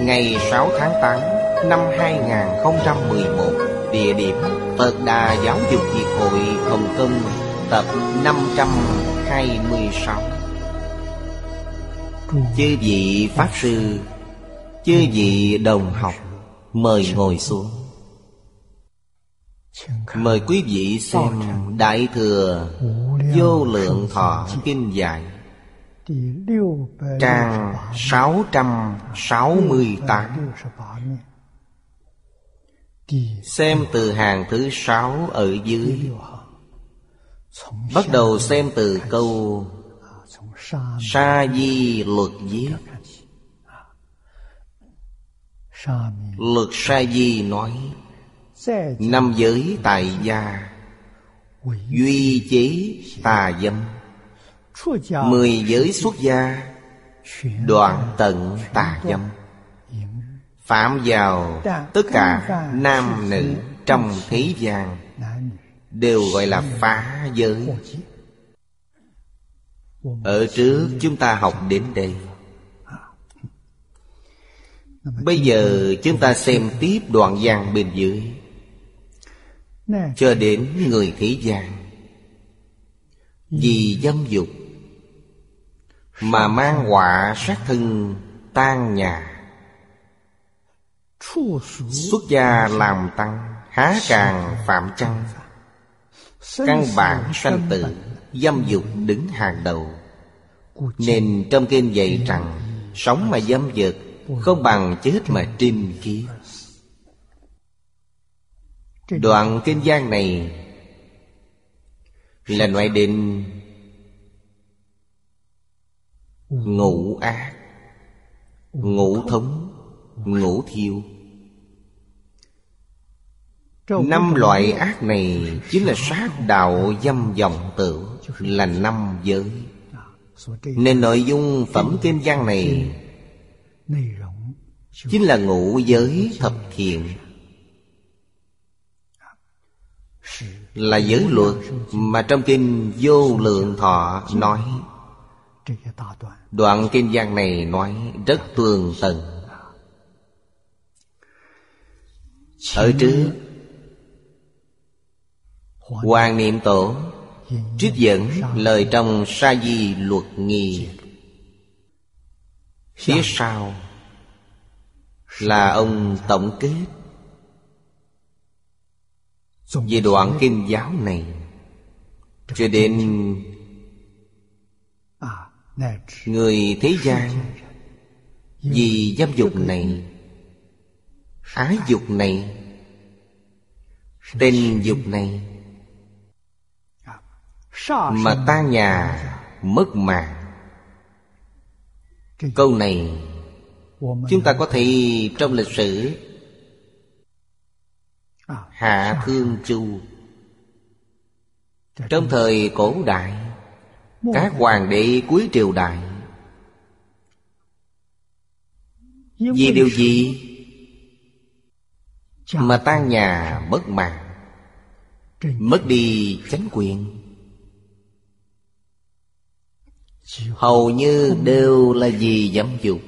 Ngày 6 tháng 8 Năm 2011 Địa điểm Phật Đà Giáo dục Việt hội Hồng Kông, Tập 526 Chư vị Pháp Sư, Chư vị đồng học, Mời ngồi xuống. Mời quý vị xem Đại Thừa Vô Lượng Thọ Kinh Dạy. Trang 668 Xem từ hàng thứ sáu ở dưới. Bắt đầu xem từ câu Sa di luật giết Luật sa di nói, Năm giới tại gia, Duy chế tà dâm. Mười giới xuất gia Đoạn tận tà dâm. Phạm vào tất cả nam nữ trong thế gian. Đều gọi là phá giới. Ở trước chúng ta học đến đây. Bây giờ chúng ta xem tiếp đoạn văn bên dưới. Cho đến người thế gian. Vì dâm dục mà mang họa sát thân tan nhà. Xuất gia làm tăng, Há càng phạm chăng? Căn bản sanh tử, Dâm dục đứng hàng đầu. Nên trong kinh dạy rằng, Sống mà dâm dục Không bằng chết mà trinh kiết Đoạn kinh giang này Là loại định Ngũ ác, Ngũ thống, Ngũ thiêu. Năm loại ác này Chính là sát đạo dâm vọng tử Là năm giới. Nên nội dung phẩm kinh văn này Chính là ngũ giới thập thiện. Là giới luật Mà trong kinh vô lượng thọ nói. Đoạn kinh văn này nói rất tường tận Ở trước Hoàng Niệm Tổ Trích dẫn lời trong Sa Di Luật Nghi. Phía sau Là ông tổng kết Về đoạn kinh giáo này. Cho đến Người thế gian Vì dâm dục này, Ái dục này, Tình dục này Mà ta nhà mất mạng. Câu này Chúng ta có thể trong lịch sử Hạ Thương Chu. Trong thời cổ đại các hoàng đệ cuối triều đại. Vì điều gì? Mà tan nhà mất mạng Mất đi chánh quyền. Hầu như đều là vì dâm dục.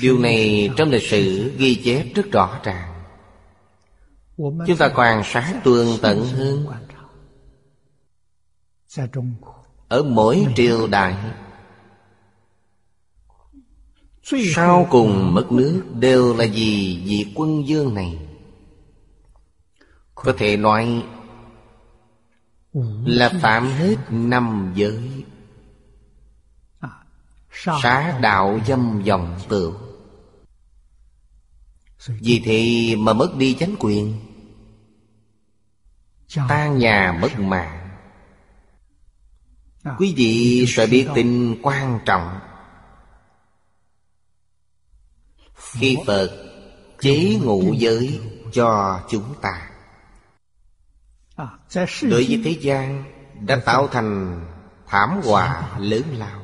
Điều này trong lịch sử ghi chép rất rõ ràng. Chúng ta quan sát tường tận hơn Ở mỗi triều đại Sau cùng mất nước đều là vì vị quân dương này. Có thể nói Là phạm hết năm giới. Xá đạo dâm dòng tựu Vì thì mà mất đi chánh quyền. Tan nhà mất mạng Quý vị sẽ biết tin quan trọng. Khi Phật chế ngụ giới cho chúng ta. Đối với thế gian đã tạo thành thảm họa lớn lao.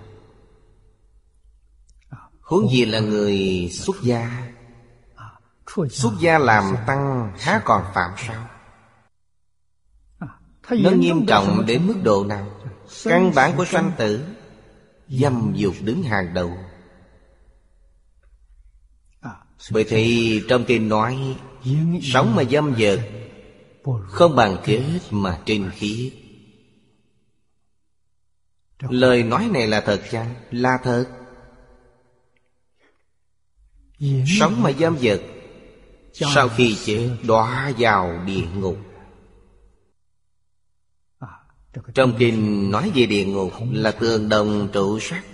Huống gì là người xuất gia? Xuất gia làm tăng há còn phạm sao? Nó nghiêm trọng đến mức độ nào Căn bản của sanh tử Dâm dục đứng hàng đầu. Bởi thì trong kinh nói Sống mà dâm dật Không bằng chết mà trinh khí. Lời nói này là thật chăng? Là thật. Sống mà dâm dật Sau khi chết đọa vào địa ngục trong kinh nói về địa ngục là tường đồng trụ sắc.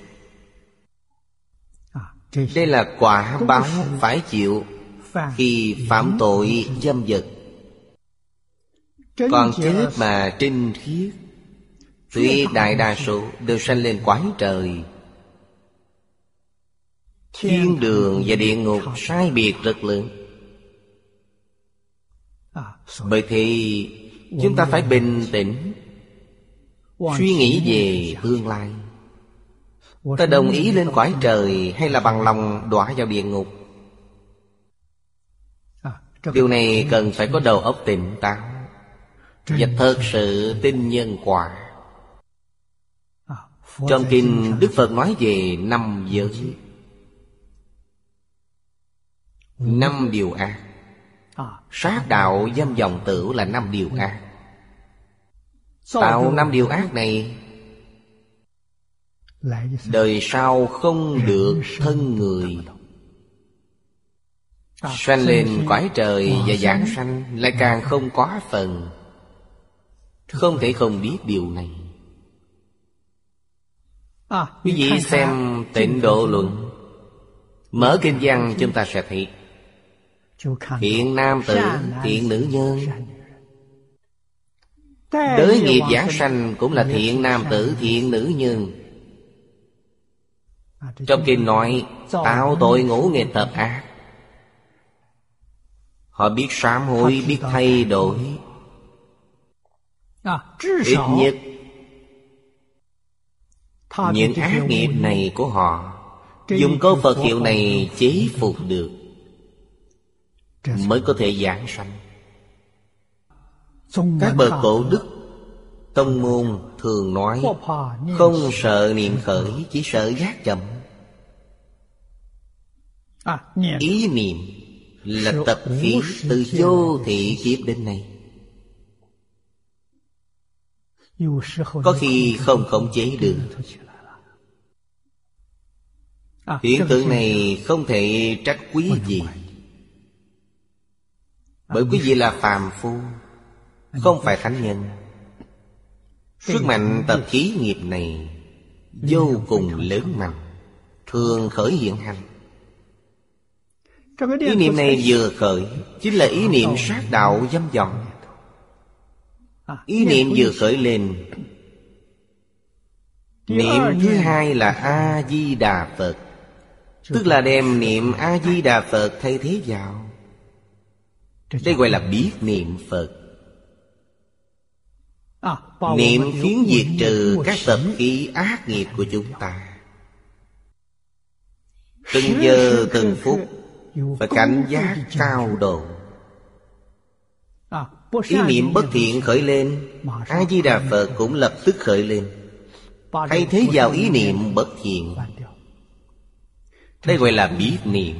Đây là quả báo phải chịu Khi phạm tội dâm dật Còn chết mà trinh khiết Tuy đại đa số đều sanh lên quái trời. Thiên đường và địa ngục sai biệt rất lớn. Bởi thì chúng ta phải bình tĩnh. Suy nghĩ về tương lai. Ta đồng ý lên cõi trời Hay là bằng lòng đọa vào địa ngục? Điều này cần phải có đầu óc tỉnh táo Và thật sự tin nhân quả. Trong kinh Đức Phật nói về năm giới. Năm điều ác. Sát đạo dâm dòng tử là năm điều ác Tạo năm điều ác này. Đời sau không được thân người. Sanh lên quái trời và giảng sanh Lại càng không có phần. Không thể không biết điều này. Quý vị xem tịnh độ luận. Mở kinh văn chúng ta sẽ thấy. Thiện nam tử, thiện nữ nhân Đới nghiệp giảng sanh cũng là thiện nam tử, thiện nữ nhân Trong kinh nói Tạo tội ngũ nghịch tập ác. Họ biết sám hối, biết thay đổi. Ít nhất Những ác nghiệp này của họ Dùng câu Phật hiệu này chế phục được Mới có thể giảng sanh Các bậc cổ đức Tông môn thường nói Không sợ niệm khởi Chỉ sợ giác chậm. Ý niệm Là tập khí từ vô thị kiếp đến nay. Có khi không khống chế được. Hiện tượng này không thể trách quý gì. Bởi quý vị là phàm phu Không phải thánh nhân. Sức mạnh tập khí nghiệp này Vô cùng lớn mạnh Thường khởi hiện hành. Ý niệm này vừa khởi Chính là ý niệm sát đạo dâm vọng Ý niệm vừa khởi lên. Niệm thứ hai là A-di-đà Phật. Tức là đem niệm A-di-đà Phật thay thế vào. Đây gọi là biết niệm Phật Niệm khiến diệt trừ các tập khí ác nghiệp của chúng ta. Từng giờ từng phút Phải cảnh giác cao độ. Ý niệm bất thiện khởi lên A-di-đà Phật cũng lập tức khởi lên. Thay thế vào ý niệm bất thiện. Đây gọi là biết niệm.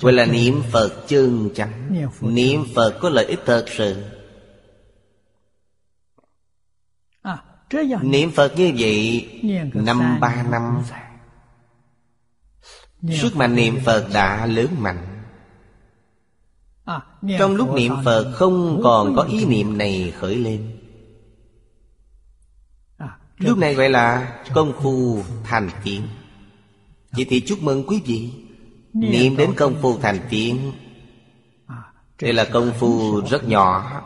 Gọi là niệm Phật chân chánh. Niệm Phật có lợi ích thật sự Niệm Phật như vậy Năm ba năm. Sức mạnh niệm Phật đã lớn mạnh. Trong lúc niệm Phật không còn có ý niệm này khởi lên. Lúc này gọi là công phu thành tiến Vậy thì chúc mừng quý vị. Niệm đến công phu thành tiến Đây là công phu rất nhỏ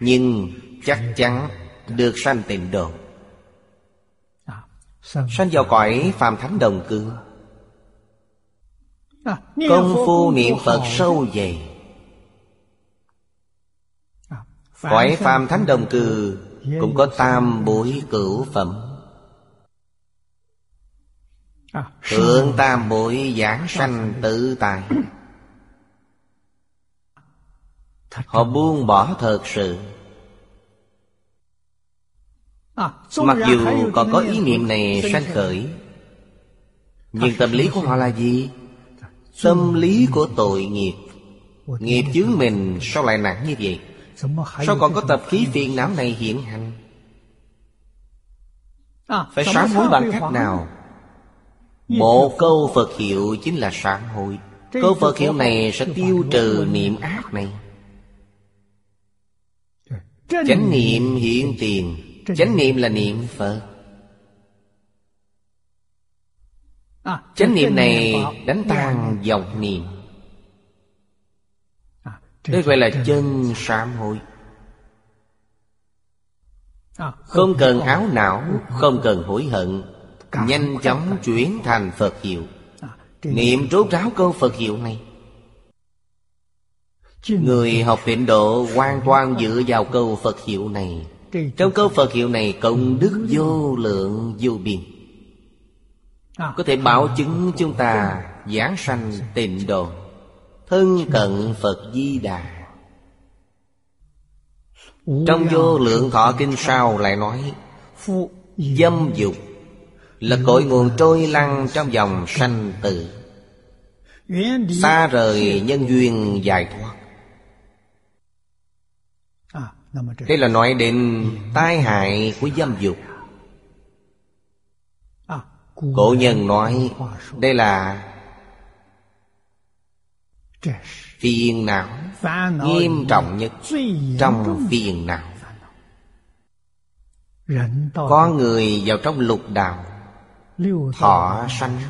Nhưng chắc chắn được sanh tịnh độ Sanh vào cõi phàm thánh đồng cư. Công phu niệm Phật sâu dày. Cõi phàm thánh đồng cư Cũng có tam bối cửu phẩm. Thượng tam bối giảng sanh tự tại Họ buông bỏ thật sự Mặc dù còn có ý niệm này sanh khởi Nhưng tâm lý của họ là gì? Tâm lý của tội nghiệp. Nghiệp chướng mình sao lại nặng như vậy? Sao còn có tập khí phiền não này hiện hành? Phải sám hối bằng cách nào? Một câu Phật hiệu chính là sám hối. Câu Phật hiệu này sẽ tiêu trừ niệm ác này. Chánh niệm hiện tiền Chánh niệm là niệm Phật. Chánh niệm này đánh tan dòng niệm. Đây gọi là chân sám hối. Không cần áo não Không cần hối hận. Nhanh chóng chuyển thành Phật hiệu. Niệm rốt ráo câu Phật hiệu này. Người học tịnh độ hoàn toàn dựa vào câu Phật hiệu này Trong câu Phật hiệu này công đức vô lượng vô biên. Có thể bảo chứng chúng ta giảng sanh tịnh độ Thân cận Phật Di Đà. Trong vô lượng thọ kinh sau lại nói Dâm dục Là cội nguồn trôi lăn trong dòng sanh tử Xa rời nhân duyên giải thoát Đây là nói đến tai hại của dâm dục Cổ nhân nói Đây là Phiền não Nghiêm trọng nhất Trong phiền não. Có người vào trong lục đạo Thọ sanh.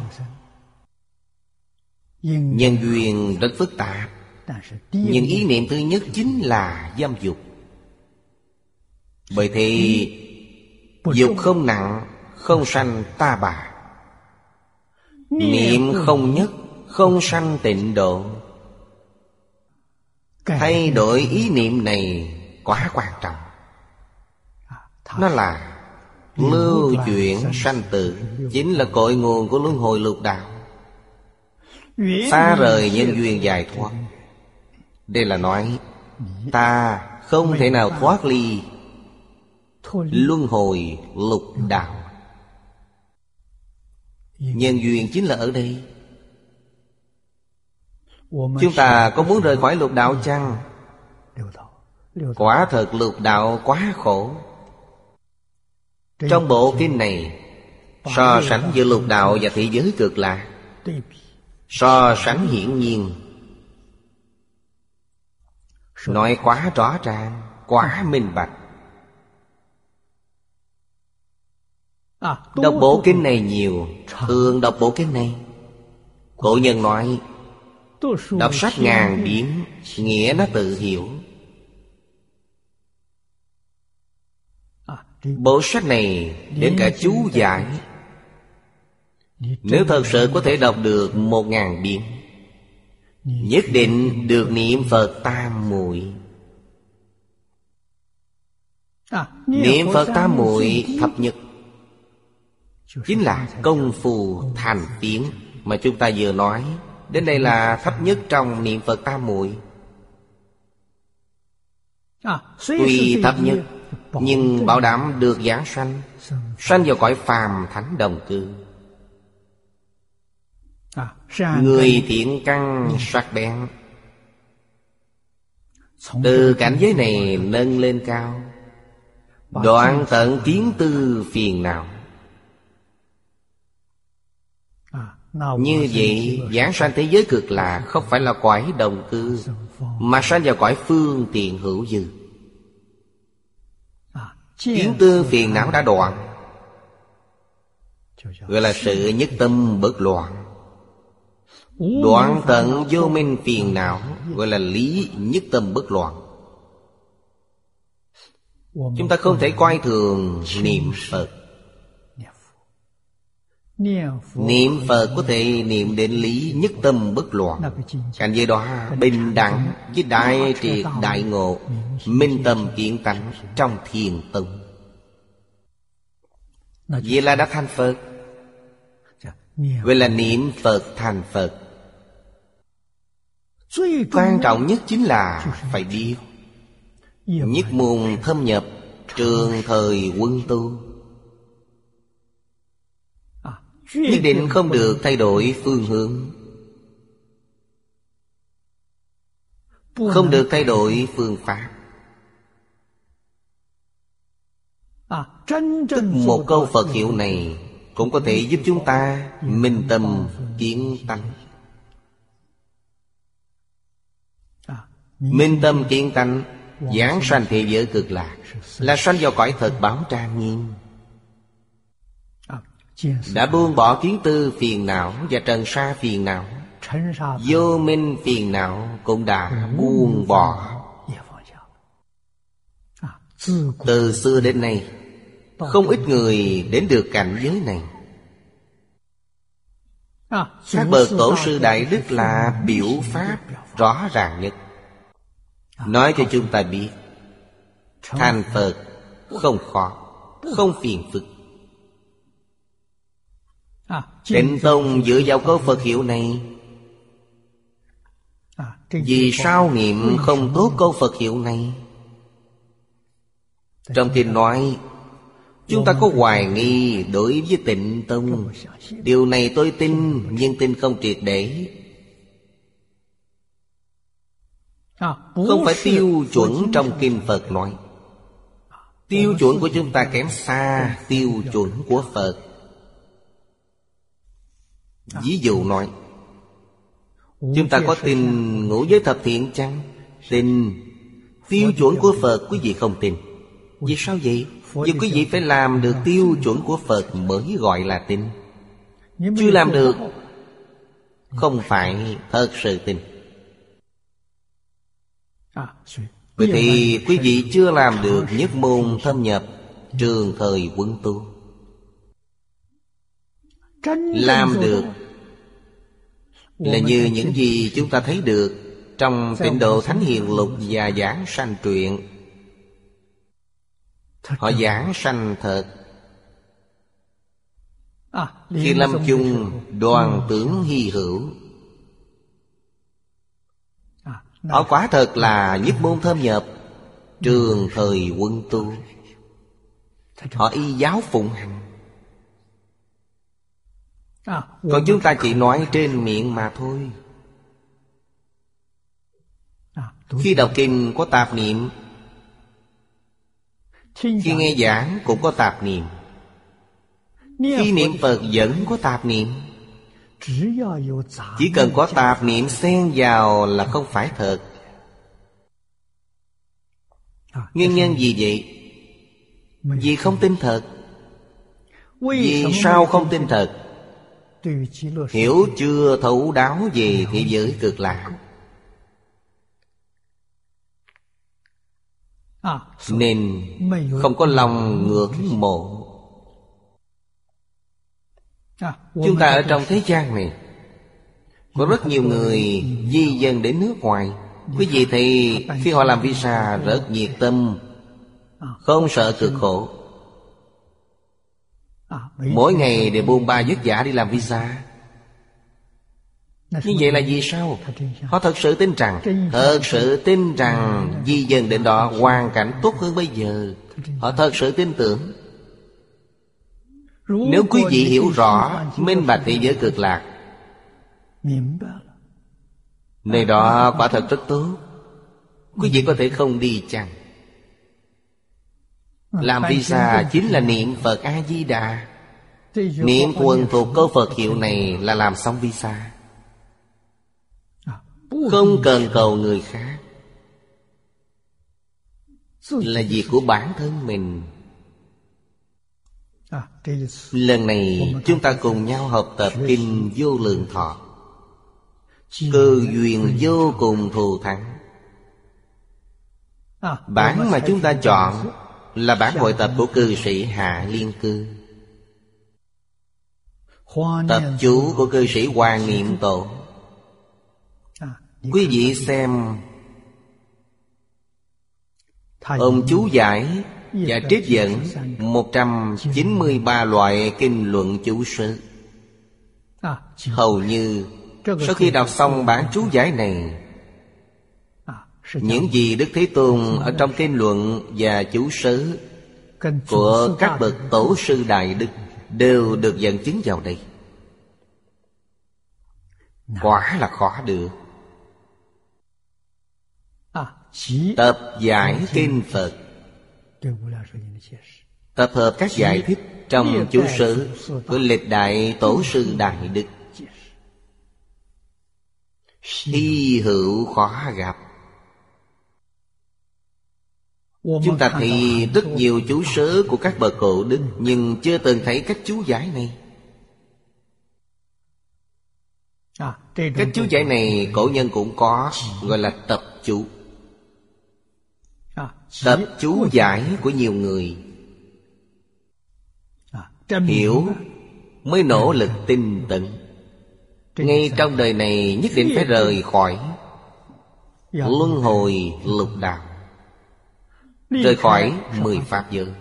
Nhân duyên rất phức tạp. Nhưng ý niệm thứ nhất chính là dâm dục bởi thì Dục không nặng, Không sanh ta bà. Niệm không nhất, Không sanh tịnh độ. Thay đổi ý niệm này quá quan trọng. Nó là Lưu chuyển sanh tử, Chính là cội nguồn của luân hồi lục đạo. Xa rời nhân duyên dài thoát. Đây là nói, Ta không thể nào thoát ly Luân hồi lục đạo. Nhân duyên chính là ở đây. Chúng ta có muốn rời khỏi lục đạo chăng? Quả thật lục đạo quá khổ. Trong bộ kinh này So sánh giữa lục đạo và thế giới cực lạc So sánh hiển nhiên. Nói quá rõ ràng Quá minh bạch Đọc bộ kinh này nhiều. Thường đọc bộ kinh này. Cổ nhân nói Đọc sách ngàn biến Nghĩa nó tự hiểu. Bộ sách này đến cả chú giải. Nếu thật sự có thể đọc được một ngàn biến Nhất định được niệm Phật tam muội. Niệm Phật tam muội thập nhật Chính là công phu thành tiếng Mà chúng ta vừa nói. Đến đây là thấp nhất trong niệm Phật tam muội. Tuy thấp nhất Nhưng bảo đảm được giảng sanh. Sanh vào cõi phàm thánh đồng cư. Người thiện căn sắc bén. Từ cảnh giới này nâng lên cao. Đoạn tận kiến tư phiền não Như vậy giảng sanh thế giới cực lạc Không phải là cõi đồng cư Mà sanh vào cõi phương tiện hữu dư. Kiến tư phiền não đã đoạn Gọi là sự nhất tâm bất loạn. Đoạn tận vô minh phiền não Gọi là lý nhất tâm bất loạn. Chúng ta không thể coi thường niệm Phật Niệm Phật có thể niệm đến lý nhất tâm bất loạn. Cảnh giới đó bình đẳng với đại triệt đại ngộ, Minh tâm kiện tánh trong thiền tông. Vậy là đã thành Phật. Vậy là niệm Phật thành Phật. Quan trọng nhất chính là phải biết. Nhất môn thâm nhập, Trường thời quân tu. Nhất định không được thay đổi phương hướng. Không được thay đổi phương pháp. Tức một câu Phật hiệu này Cũng có thể giúp chúng ta Minh tâm kiến tánh. Minh tâm kiến tánh Giảng sanh thế giới cực lạc, Là sanh vào cõi thật báo trang nghiêm. Đã buông bỏ kiến tư phiền não Và trần sa phiền não. Vô minh phiền não Cũng đã buông bỏ. Từ xưa đến nay Không ít người đến được cảnh giới này. Các bậc tổ sư Đại Đức là biểu pháp rõ ràng nhất. Nói cho chúng ta biết Thành Phật không khó Không phiền phức Tịnh Tông dựa vào câu Phật hiệu này. Vì sao niệm không tốt câu Phật hiệu này? Trong kinh nói Chúng ta có hoài nghi đối với tịnh tông. Điều này tôi tin Nhưng tin không triệt để. Không phải tiêu chuẩn trong Kinh Phật nói. Tiêu chuẩn của chúng ta kém xa tiêu chuẩn của Phật Ví dụ nói, Chúng ta có tin ngũ giới thập thiện chăng? Tin. Tiêu chuẩn của Phật quý vị không tin. Vì sao vậy? Vì quý vị phải làm được tiêu chuẩn của Phật mới gọi là tin. Chưa làm được, Không phải thật sự tin. Vậy thì quý vị chưa làm được nhất môn thâm nhập Trường thời quân tu làm được. Là như những gì chúng ta thấy được Trong tịnh độ Thánh Hiền Lục và giảng sanh truyện. Họ giảng sanh thật. Khi lâm chung đoàn tưởng hy hữu. Họ quả thật là nhất môn thâm nhập Trường thời quân tu. Họ y giáo phụng hành Còn chúng ta chỉ nói trên miệng mà thôi. Khi đọc kinh có tạp niệm. Khi nghe giảng cũng có tạp niệm. Khi niệm Phật vẫn có tạp niệm. Chỉ cần có tạp niệm xen vào là không phải thật. Nguyên nhân gì vậy? Vì không tin thật. Vì sao không tin thật? Hiểu chưa thấu đáo về thế giới cực lạc? Nên không có lòng ngưỡng mộ. Chúng ta ở trong thế gian này Có rất nhiều người di dân đến nước ngoài. Quý vị thì khi họ làm visa rất nhiệt tâm Không sợ cực khổ Mỗi ngày đều buông ba vất vả đi làm visa. Như vậy là vì sao? Họ thật sự tin rằng Thật sự tin rằng Di dân đến đó hoàn cảnh tốt hơn bây giờ. Họ thật sự tin tưởng. Nếu quý vị hiểu rõ Minh bạch thế giới cực lạc. Nơi đó quả thật rất tốt. Quý vị có thể không đi chăng Làm visa chính là niệm Phật A-di-đà. Niệm thuần thuộc câu Phật hiệu này là làm xong visa. Không cần cầu người khác. Là việc của bản thân mình. Lần này chúng ta cùng nhau học tập Kinh Vô Lượng Thọ. Cơ duyên vô cùng thù thắng. Bản mà chúng ta chọn là bản hội tập của cư sĩ Hạ Liên Cư Tập chú của cư sĩ Hoàng Niệm Tổ Quý vị xem Ông chú giải và trích dẫn 193 loại kinh luận chú sư. Hầu như sau khi đọc xong bản chú giải này những gì Đức Thế Tôn ở trong kinh luận và chú sớ Của các bậc tổ sư Đại Đức Đều được dẫn chứng vào đây. Quả là khó được. Tập giải kinh Phật. Tập hợp các giải thích Trong chú sớ Của lịch đại tổ sư Đại Đức. Hy hữu khó gặp Chúng ta thì rất nhiều chú sớ của các bậc cổ đức Nhưng chưa từng thấy cách chú giải này. Cách chú giải này cổ nhân cũng có Gọi là tập chú. Tập chú giải của nhiều người. Hiểu Mới nỗ lực tinh tấn. Ngay trong đời này nhất định phải rời khỏi Luân hồi lục đạo Rời khỏi mười pháp giới.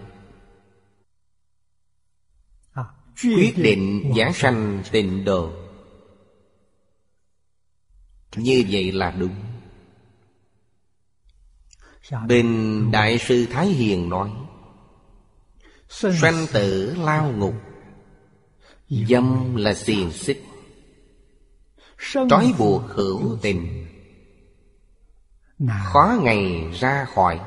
Quyết định giảng sanh tịnh độ Như vậy là đúng. Bên Đại sư Thái Hiền nói Sanh tử lao ngục Dâm là xiềng xích. Trói buộc hữu tình. Khó ngày ra khỏi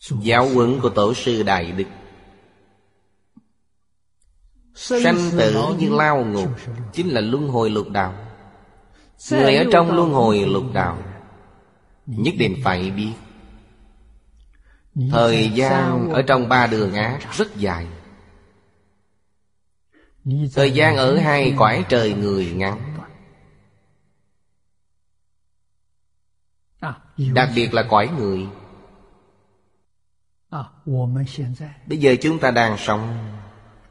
Giáo huấn của Tổ sư Đại Đức. Sanh tử như lao ngục Chính là luân hồi lục đạo. Người ở trong luân hồi lục đạo Nhất định phải biết. Thời gian ở trong ba đường ác rất dài. Thời gian ở hai cõi trời người ngắn. Đặc biệt là cõi người Bây giờ chúng ta đang sống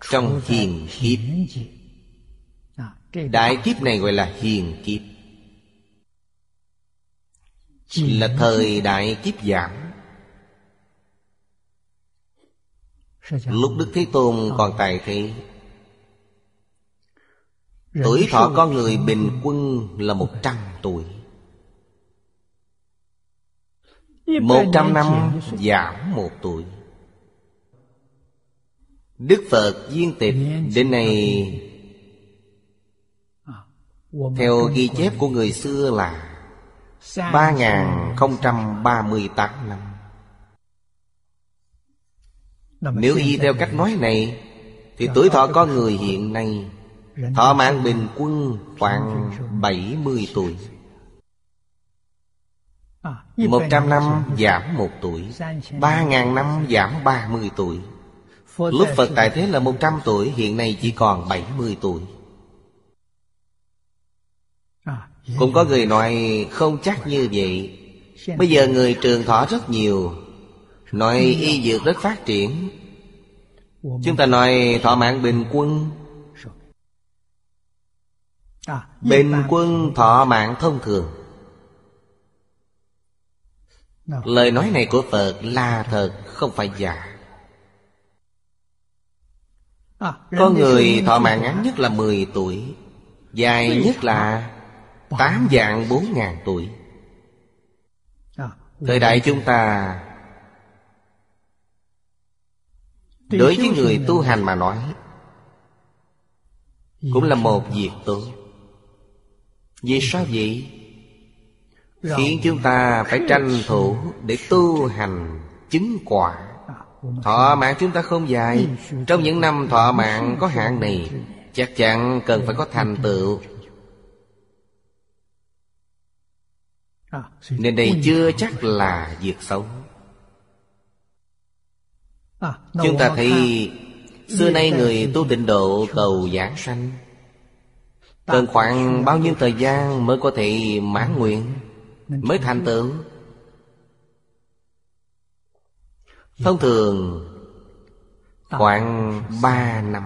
Trong hiền kiếp。Đại kiếp này gọi là hiền kiếp。Là thời đại kiếp giảm。Lúc Đức Thế Tôn còn tại thế。Tuổi thọ con người bình quân là một trăm tuổi Một trăm năm giảm một tuổi. Đức Phật viên tịch đến nay Theo ghi chép của người xưa là ba không trăm ba mươi tám năm. Nếu y theo cách nói này Thì tuổi thọ con người hiện nay Thọ mạng bình quân khoảng bảy mươi tuổi một trăm năm giảm một tuổi Ba ngàn năm giảm ba mươi tuổi. Lúc Phật tại thế là một trăm tuổi Hiện nay chỉ còn bảy mươi tuổi. Cũng có người nói không chắc như vậy. Bây giờ người trường thọ rất nhiều Nói y dược rất phát triển. Chúng ta nói thọ mạng bình quân. Bình quân thọ mạng thông thường Lời nói này của Phật là thật Không phải giả. Có người thọ mạng ngắn nhất là 10 tuổi Dài nhất là Tám dạng bốn ngàn tuổi. Thời đại chúng ta Đối với người tu hành mà nói Cũng là một việc tốt. Vì sao vậy? Khiến chúng ta phải tranh thủ để tu hành chứng quả. Thọ mạng chúng ta không dài. Trong những năm thọ mạng có hạn này Chắc chắn cần phải có thành tựu. Nên đây chưa chắc là việc xấu. Chúng ta thấy Xưa nay người tu tịnh độ cầu giảng sanh. Cần khoảng bao nhiêu thời gian mới có thể mãn nguyện Mới thành tựu. Thông thường Khoảng ba năm.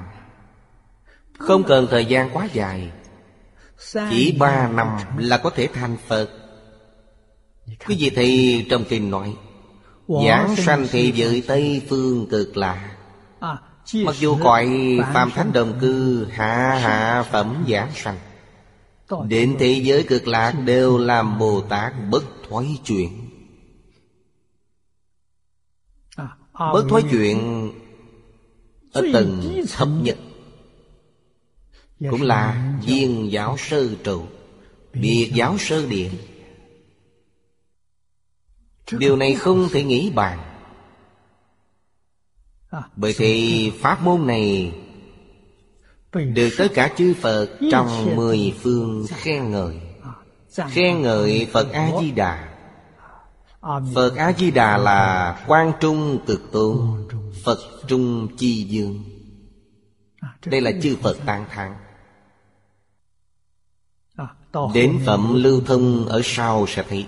Không cần thời gian quá dài. Chỉ ba năm là có thể thành Phật. Quý vị thấy trong kinh nói Giảng sanh thị giới Tây Phương cực lạ. Mặc dù cõi Phạm Thánh Đồng Cư Hạ hạ phẩm giảng sanh Đến thế giới cực lạc đều làm Bồ Tát bất thoái chuyện. Bất thoái chuyện Ở tầng thấp nhất. Cũng là viên giáo sơ trụ. Biệt giáo sơ điện Điều này không thể nghĩ bàn. Bởi thì pháp môn này Được tất cả chư Phật trong mười phương khen ngợi. Khen ngợi Phật A-di-đà. Phật A-di-đà là quan trung cực tôn Phật trung chi dương. Đây là chư Phật tán thán. Đến phẩm lưu thông ở sau sẽ thấy.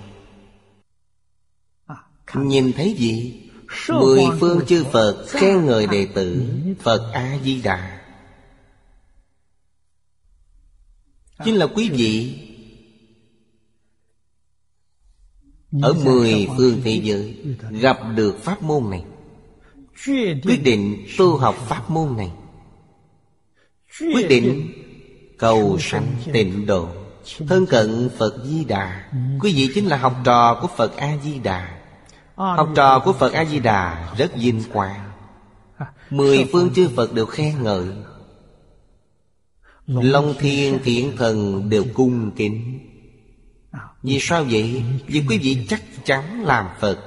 Nhìn thấy gì? Mười phương chư Phật khen ngợi đệ tử Phật A-di-đà Chính là quý vị. Ở mười phương thế giới Gặp được pháp môn này. Quyết định tu học pháp môn này. Quyết định cầu sanh tịnh độ. Thân cận Phật Di Đà. Quý vị chính là học trò của Phật A-di-đà Học trò của Phật A-di-đà rất vinh quang. Mười phương chư Phật đều khen ngợi Long thiên thiện thần đều cung kính. Vì sao vậy? Vì quý vị chắc chắn làm Phật.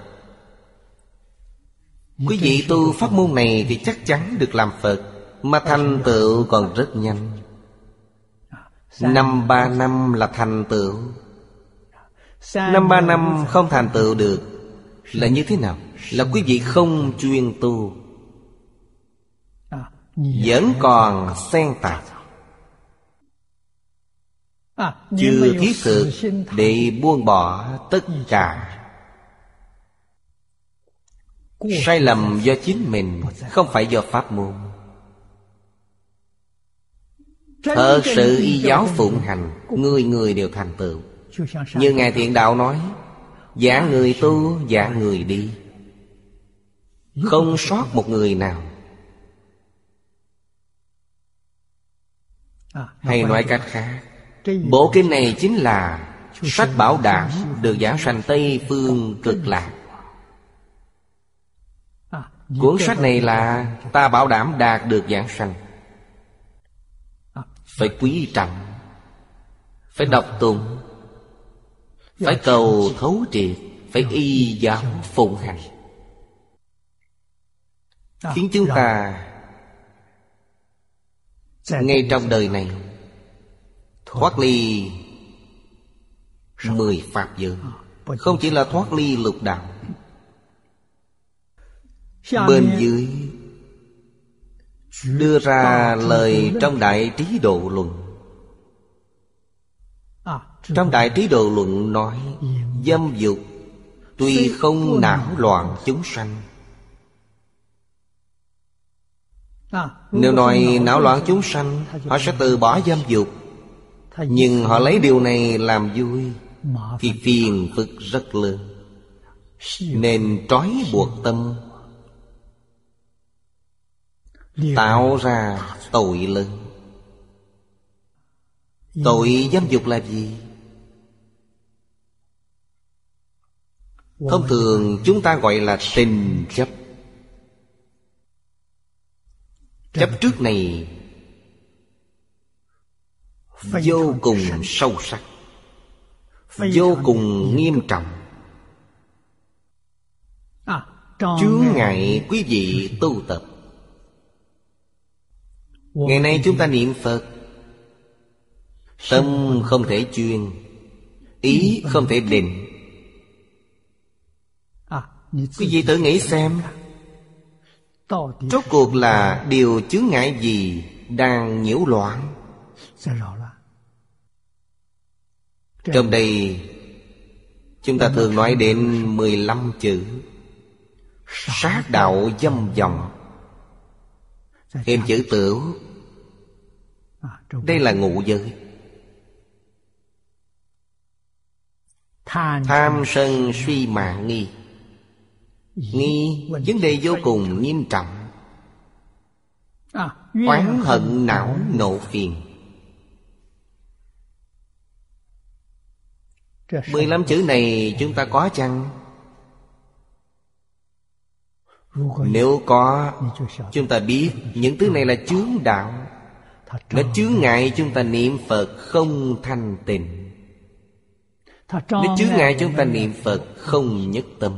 Quý vị tu pháp môn này thì chắc chắn được làm Phật Mà thành tựu còn rất nhanh. Năm ba năm là thành tựu. Năm ba năm không thành tựu được. Là như thế nào? Là quý vị không chuyên tu. Vẫn còn xen tạp Chưa thiết thực để buông bỏ tất cả. Sai lầm do chính mình Không phải do pháp môn. Thật sự y giáo phụng hành Người người đều thành tựu. Như Ngài Thiện Đạo nói Giả người tu, giả người đi. Không sót một người nào. Hay nói cách khác Bộ kinh này chính là Sách bảo đảm được giảng sanh Tây Phương cực lạc. Cuốn sách này là Ta bảo đảm đạt được giảng sanh. Phải quý trọng, Phải đọc tụng, Phải cầu thấu triệt, Phải y giáo phụng hành. Khiến chúng ta, Ngay trong đời này Thoát ly Mười Pháp giới. Không chỉ là thoát ly lục đạo, Bên dưới Đưa ra lời trong Đại Trí Độ Luận. Trong Đại Trí Độ Luận nói, Dâm dục Tuy không não loạn chúng sanh. Nếu nói não loạn chúng sanh, Họ sẽ từ bỏ dâm dục nhưng họ lấy điều này làm vui. Thì phiền phức rất lớn. Nên trói buộc tâm. Tạo ra tội lớn. Tội dâm dục là gì? Thông thường chúng ta gọi là tình chấp. Chấp trước này Vô cùng sâu sắc. Vô cùng nghiêm trọng. Chướng ngại quý vị tu tập. Ngày nay chúng ta niệm phật. Tâm không thể chuyên ý không thể định. Quý vị tự nghĩ xem. Rốt cuộc là điều chướng ngại gì đang nhiễu loạn Trong đây Chúng ta thường nói đến 15 chữ. Sát đạo dâm dòng Thêm chữ tửu Đây là ngụ giới. Tham sân suy mạng nghi. Nghi vấn đề vô cùng nghiêm trọng. Oán hận não nộ phiền Mười lăm chữ này chúng ta có chăng? Nếu có Chúng ta biết những thứ này là chướng đạo. Nó chướng ngại chúng ta niệm Phật không thanh tịnh. Nó chướng ngại chúng ta niệm Phật không nhất tâm.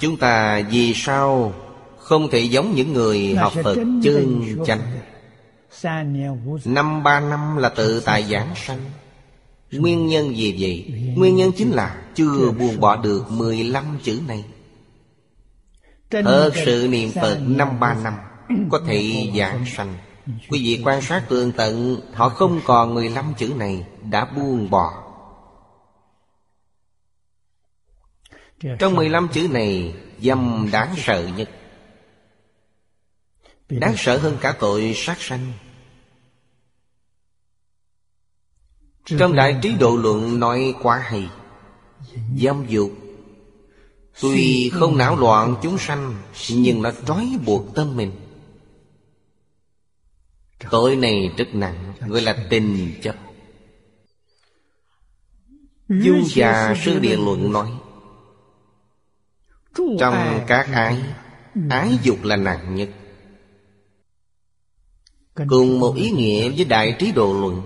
Chúng ta vì sao không thể giống những người học Phật chân chánh Năm ba năm là tự tại giảng sanh. Nguyên nhân gì vậy? Nguyên nhân chính là chưa buông bỏ được 15 chữ này. Thật sự niệm Phật năm ba năm Có thể giảng sanh. Quý vị quan sát tường tận Họ không còn 15 chữ này Đã buông bỏ. Trong 15 chữ này Dâm đáng sợ nhất Đáng sợ hơn cả tội sát sanh. Trong Đại Trí Độ Luận nói quá hay. Dâm dục Tuy không não loạn chúng sanh Nhưng nó trói buộc tâm mình. Tội này rất nặng Gọi là tình chấp. Du già Sư Điện Luận nói trong các ái Ái dục là nặng nhất Cùng một ý nghĩa với Đại Trí Độ Luận.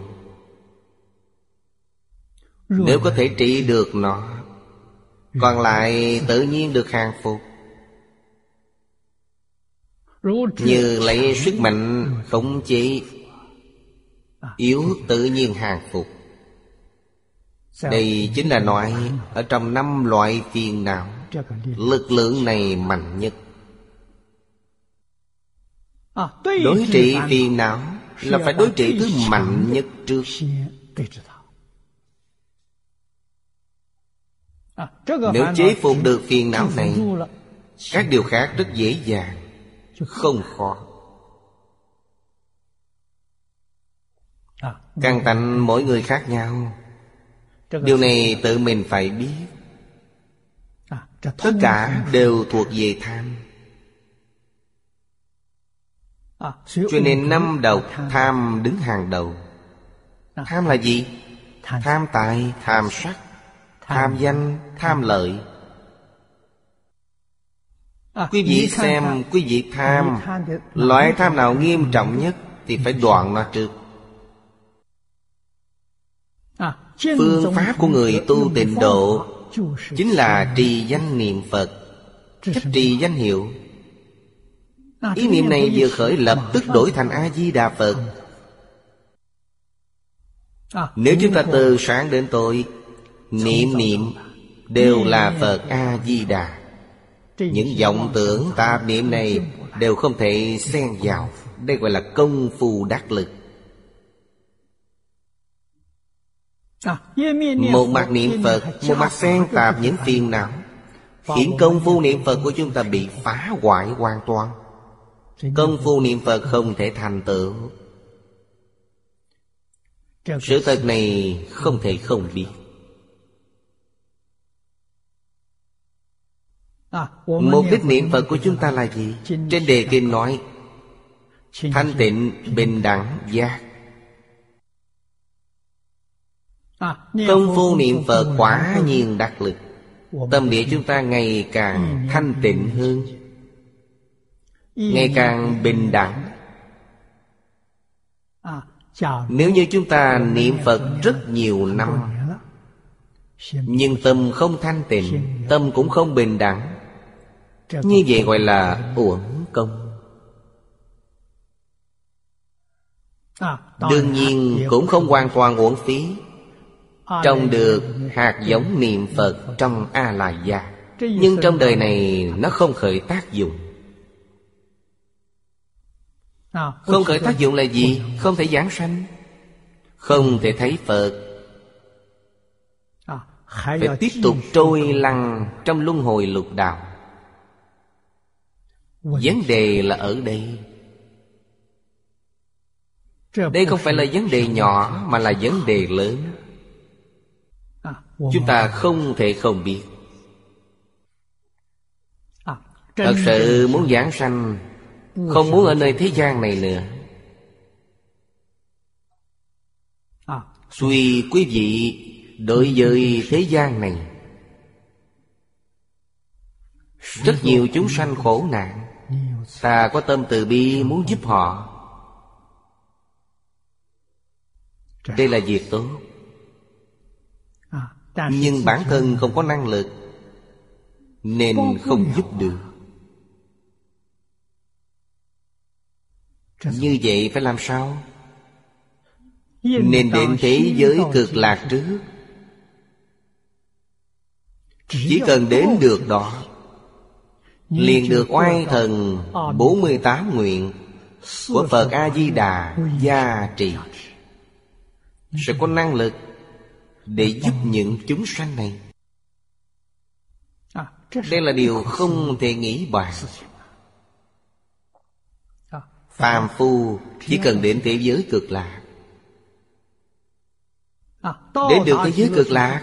Nếu có thể trị được nó Còn lại tự nhiên được hàng phục. Như lấy sức mạnh khống chế Yếu tự nhiên hàng phục. Đây chính là nói Ở trong năm loại phiền não. Lực lượng này mạnh nhất Đối trị phiền não Là phải đối trị thứ mạnh nhất trước. Nếu chế phục được phiền não này Các điều khác rất dễ dàng Không khó. Căn tánh mỗi người khác nhau. Điều này tự mình phải biết. Tất cả đều thuộc về tham cho nên năm đầu tham đứng hàng đầu. Tham là gì? Tham tài tham sắc tham danh tham lợi. Quý vị xem quý vị tham. loại tham nào nghiêm trọng nhất thì phải đoạn nó trước. Phương pháp của người tu tịnh độ chính là trì danh niệm phật. Cách trì danh hiệu ý niệm này vừa khởi lập tức đổi thành a di đà phật nếu chúng ta từ sáng đến tối niệm niệm đều là phật a di đà những vọng tưởng tạp niệm này đều không thể xen vào. Đây gọi là công phu đắc lực. Một mặt niệm phật một mặt xen tạp những phiền não. Khiến công phu niệm phật của chúng ta bị phá hoại hoàn toàn công phu niệm phật không thể thành tựu. Sự thật này không thể không biết. Mục đích niệm phật của chúng ta là gì? Trên đề kinh nói thanh tịnh bình đẳng giác. Công phu niệm Phật quả nhiên đắc lực. Tâm địa chúng ta ngày càng thanh tịnh hơn Ngày càng bình đẳng. Nếu như chúng ta niệm Phật rất nhiều năm Nhưng tâm không thanh tịnh Tâm cũng không bình đẳng. Như vậy gọi là uổng công. Đương nhiên cũng không hoàn toàn uổng phí. Trồng được hạt giống niệm Phật trong A-la gia. Nhưng trong đời này nó không khởi tác dụng Không khởi tác dụng là gì? Không thể giảng sanh. Không thể thấy Phật. Phải tiếp tục trôi lăn trong luân hồi lục đạo. Vấn đề là ở đây. Đây không phải là vấn đề nhỏ Mà là vấn đề lớn. Chúng ta không thể không biết. Thật sự muốn giảng sanh Không muốn ở nơi thế gian này nữa. Suy quý vị đối với thế gian này Rất nhiều chúng sanh khổ nạn. Ta có tâm từ bi muốn giúp họ. Đây là việc tốt. Nhưng bản thân không có năng lực Nên không giúp được Như vậy phải làm sao? Nên đến thế giới cực lạc trước. Chỉ cần đến được đó. Liền được oai thần 48 nguyện Của Phật A-di-đà gia trì. Sẽ có năng lực Để giúp những chúng sanh này. Đây là điều không thể nghĩ bàn Phàm phu chỉ cần đến thế giới cực lạc. Đến được thế giới cực lạc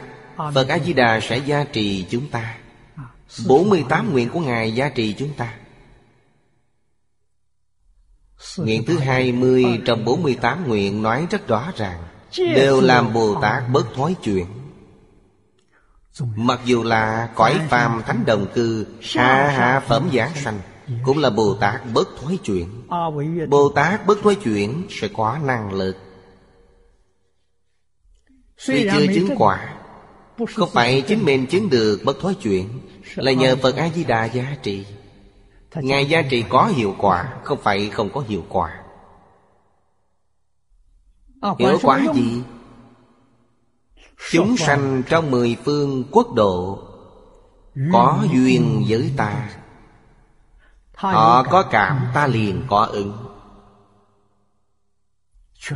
Phật A-di-đà sẽ gia trì chúng ta. 48 nguyện của Ngài gia trì chúng ta. Nguyện thứ 20 trong 48 nguyện nói rất rõ ràng Đều làm Bồ Tát bớt thói chuyện. Mặc dù là cõi phàm thánh đồng cư Hạ hạ phẩm giảng sanh Cũng là Bồ Tát bớt thói chuyện Bồ Tát bớt thói chuyện sẽ có năng lực. Tuy chưa chứng quả Không phải chính mình chứng được bất thói chuyện Là nhờ Phật A-di-đà giá trị? Ngài giá trị có hiệu quả Không phải không có hiệu quả. Hiệu quả gì? Chúng sanh trong mười phương quốc độ Có duyên với ta Họ có cảm ta liền có ứng.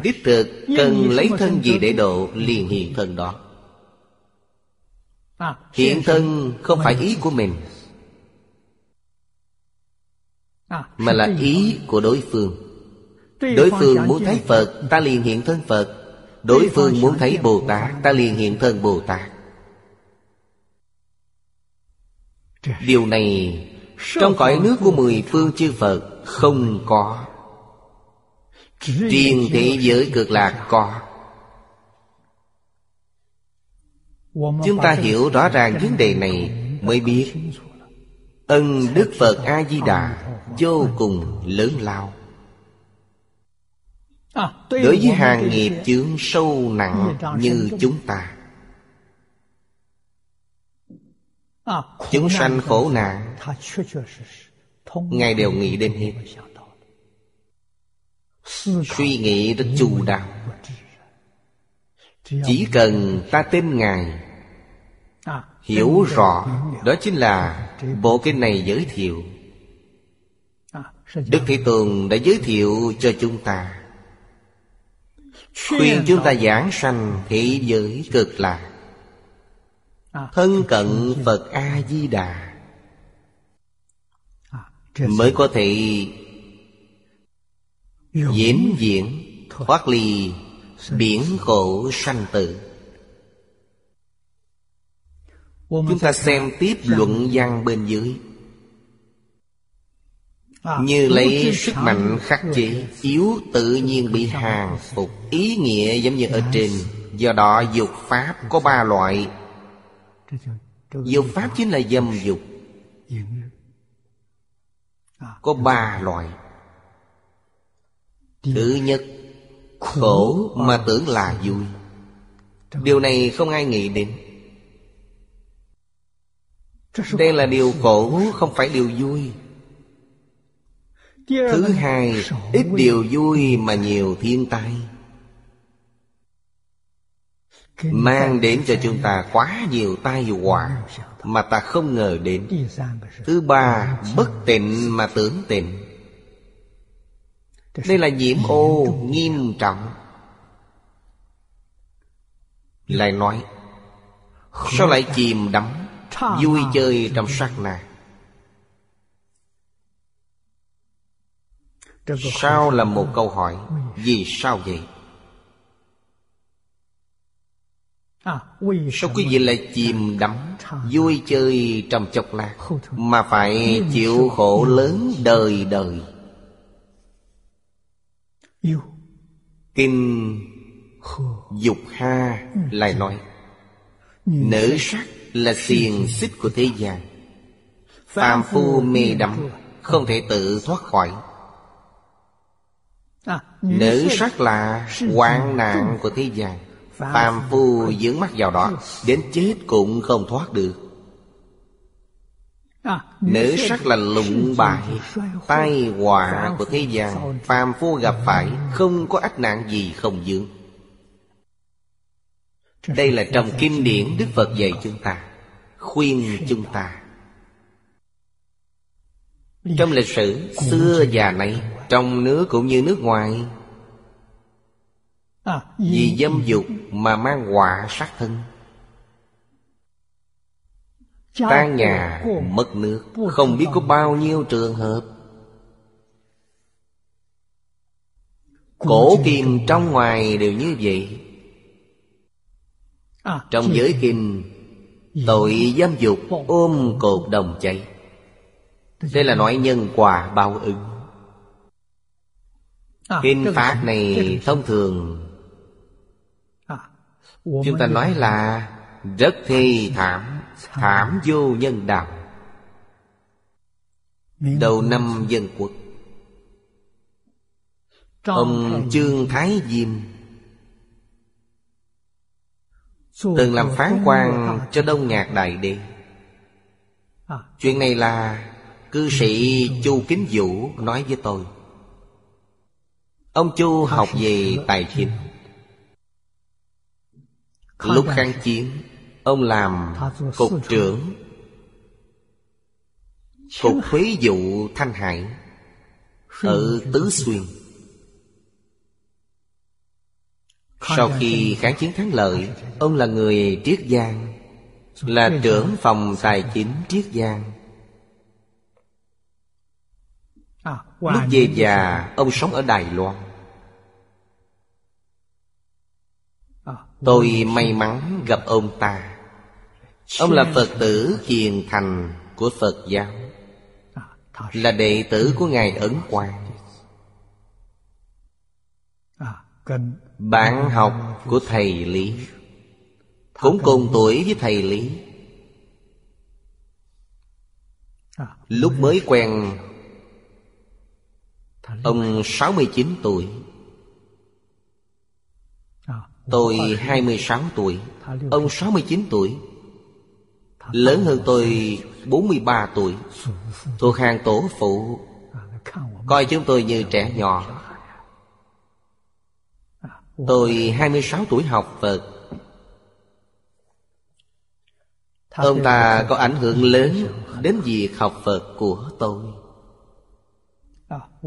Đích thực cần lấy thân gì để độ liền hiện thân đó? Hiện thân không phải ý của mình Mà là ý của đối phương. Đối phương muốn thấy Phật Ta liền hiện thân Phật. Đối phương muốn thấy Bồ Tát Ta liền hiện thân Bồ Tát. Điều này Trong cõi nước của mười phương chư Phật Không có Riêng thế giới cực lạc có Chúng ta hiểu rõ ràng vấn đề này Mới biết Ân Đức Phật A-di-đà Vô cùng lớn lao Đối với hàng nghiệp chướng sâu nặng như chúng ta Chúng sanh khổ nạn. Ngài đều nghĩ đến hết Suy nghĩ rất chu đáo. Chỉ cần ta tin Ngài Hiểu rõ Đó chính là Bộ kinh này giới thiệu. Đức Thế Tường đã giới thiệu cho chúng ta. Khuyên chúng ta giảng sanh thế giới cực lạc Thân cận Phật A-di-đà. Mới có thể Diễn diễn Thoát ly Biển khổ sanh tử. Chúng ta xem tiếp luận văn bên dưới. Như lấy sức mạnh khắc chế Yếu tự nhiên bị hàng phục Ý nghĩa giống như ở trên. Do đó dục pháp có ba loại Dục pháp chính là dâm dục. Có ba loại. Thứ nhất Khổ mà tưởng là vui. Điều này không ai nghĩ đến. Đây là điều khổ không phải điều vui. Thứ hai Ít điều vui mà nhiều thiên tai Mang đến cho chúng ta quá nhiều tai họa Mà ta không ngờ đến. Thứ ba Bất tịnh mà tưởng tịnh. Đây là nhiễm ô nghiêm trọng. Lại nói Sao lại chìm đắm Vui chơi trong sát na? Sao là một câu hỏi Vì sao vậy Sao quý vị lại chìm đắm Vui chơi trong chốc lát Mà phải chịu khổ lớn đời đời? Kinh Dục Ha lại nói Nữ sắc là xiềng xích của thế gian. Phàm phu mê đắm Không thể tự thoát khỏi. Nữ sắc là hoạn nạn của thế gian Phàm phu dưỡng mắt vào đó, Đến chết cũng không thoát được Nữ sắc là lụng bại, Tai họa của thế gian, Phàm phu gặp phải, Không có ách nạn gì không dưỡng. Đây là trong kinh điển Đức Phật dạy chúng ta, Khuyên chúng ta Trong lịch sử xưa và nay Trong nước cũng như nước ngoài, vì dâm dục mà mang họa sát thân. Tan nhà mất nước Không biết có bao nhiêu trường hợp. Cổ kim trong ngoài đều như vậy. Trong giới kinh Tội dâm dục ôm cột đồng cháy Đây là nói nhân quả báo ứng. Kinh pháp này thông thường Chúng ta nói là Rất thi thảm Thảm vô nhân đạo. Đầu năm dân quốc. Ông Trương Thái Diêm. Từng làm phán quan cho Đông Nhạc Đại Đế. Chuyện này là Cư sĩ Chu Kính Vũ nói với tôi. Ông Chu học về tài chính Lúc kháng chiến Ông làm cục trưởng. Cục thuế vụ Thanh Hải Ở Tứ Xuyên. Sau khi kháng chiến thắng lợi Ông là người Triết Giang Là trưởng phòng tài chính Triết Giang. Lúc về già Ông sống ở Đài Loan Tôi may mắn gặp ông ta. Ông là Phật tử hiền thành của Phật giáo, Là đệ tử của Ngài Ấn Quang. Bạn học của Thầy Lý, Cũng cùng tuổi với Thầy Lý. Lúc mới quen, Ông 69 tuổi Tôi 26 tuổi, Ông 69 tuổi. Lớn hơn tôi 43 tuổi. Thuộc hàng tổ phụ. Coi chúng tôi như trẻ nhỏ. Tôi 26 tuổi học Phật. Ông ta có ảnh hưởng lớn Đến việc học Phật của tôi.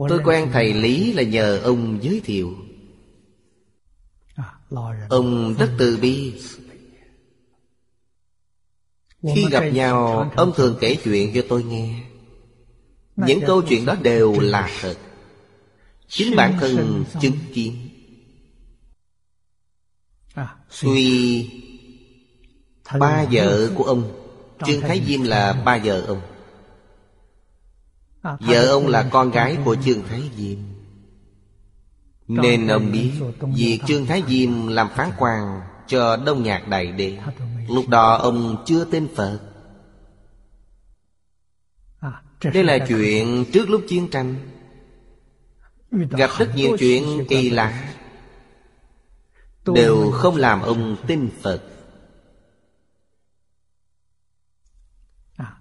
Tôi quen thầy Lý là nhờ ông giới thiệu. Ông rất từ bi. Khi gặp nhau Ông thường kể chuyện cho tôi nghe. Những câu chuyện đó đều là thật. Chính bản thân chứng kiến. Tuy Ba vợ của ông. Trương Thái Diêm là ba vợ ông. Vợ ông là con gái của Trương Thái Diêm nên ông biết Việc Trương Thái Diêm làm phán quan Cho Đông Nhạc Đại Đế. Lúc đó ông chưa tin Phật. Đây là chuyện trước lúc chiến tranh. Gặp rất nhiều chuyện kỳ lạ. Đều không làm ông tin Phật.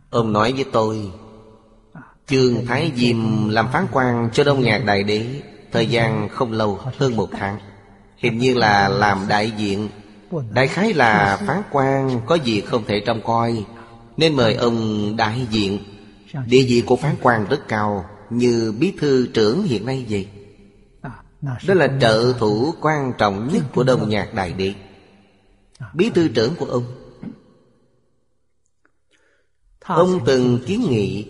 Ông nói với tôi Trương Thái Diêm làm phán quan cho Đông Nhạc Đại Đế Thời gian không lâu, hơn một tháng Hình như là làm đại diện. Đại khái là phán quan có gì không thể trông coi Nên mời ông đại diện. Địa vị của phán quan rất cao Như bí thư trưởng hiện nay vậy. Đó là trợ thủ quan trọng nhất của Đông Nhạc Đại địa. Bí thư trưởng của ông? Ông từng kiến nghị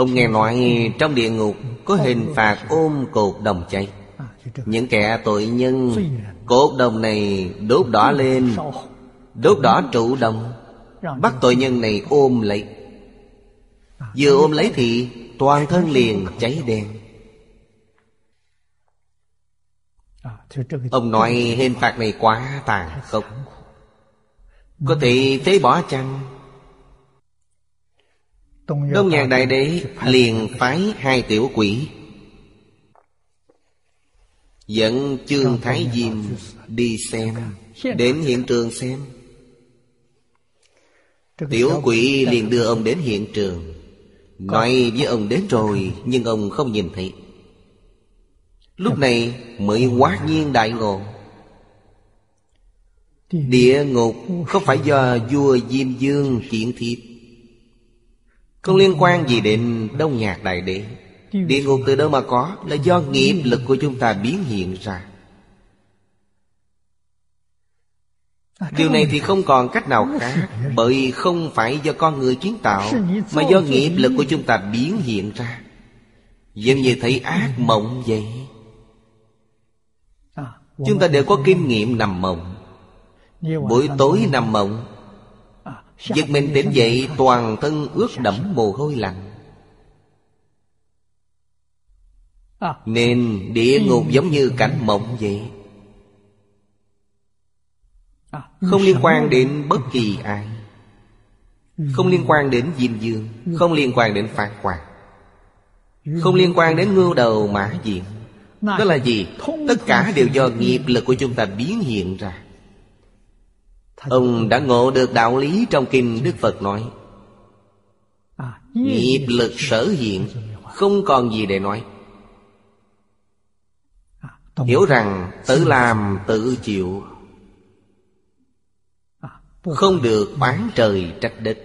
Ông nghe nói trong địa ngục Có hình phạt ôm cột đồng cháy. Những kẻ tội nhân Cột đồng này đốt đỏ lên, Đốt đỏ trụ đồng, Bắt tội nhân này ôm lấy. Vừa ôm lấy thì Toàn thân liền cháy đen. Ông nói hình phạt này quá tàn khốc. Có thể phế bỏ chăng? Đông nhạc đại đế liền phái hai tiểu quỷ. Dẫn Trương Thái Diêm đi xem Đến hiện trường xem. Tiểu quỷ liền đưa ông đến hiện trường. Nói với ông đến rồi Nhưng ông không nhìn thấy. Lúc này mới quá nhiên đại ngộ. Địa ngục không phải do vua Diêm Dương kiện thiệp không liên quan gì đến Đông Nhạc Đại Đế. Địa ngục từ đâu mà có? Là do nghiệp lực của chúng ta biến hiện ra. Điều này thì không còn cách nào khác, Bởi không phải do con người kiến tạo, Mà do nghiệp lực của chúng ta biến hiện ra. Giống như thấy ác mộng vậy. Chúng ta đều có kinh nghiệm nằm mộng. Buổi tối nằm mộng. Giật mình tỉnh dậy toàn thân ướt đẫm mồ hôi lạnh. Nên địa ngục giống như cảnh mộng vậy. Không liên quan đến bất kỳ ai. Không liên quan đến Diêm Dương Không liên quan đến Phán Quang Không liên quan đến ngưu đầu mã diện. Đó là gì? Tất cả đều do nghiệp lực của chúng ta biến hiện ra Ông đã ngộ được đạo lý trong kinh Đức Phật nói. Nghiệp lực sở hiện Không còn gì để nói. Hiểu rằng tự làm tự chịu Không được bán trời trách đất.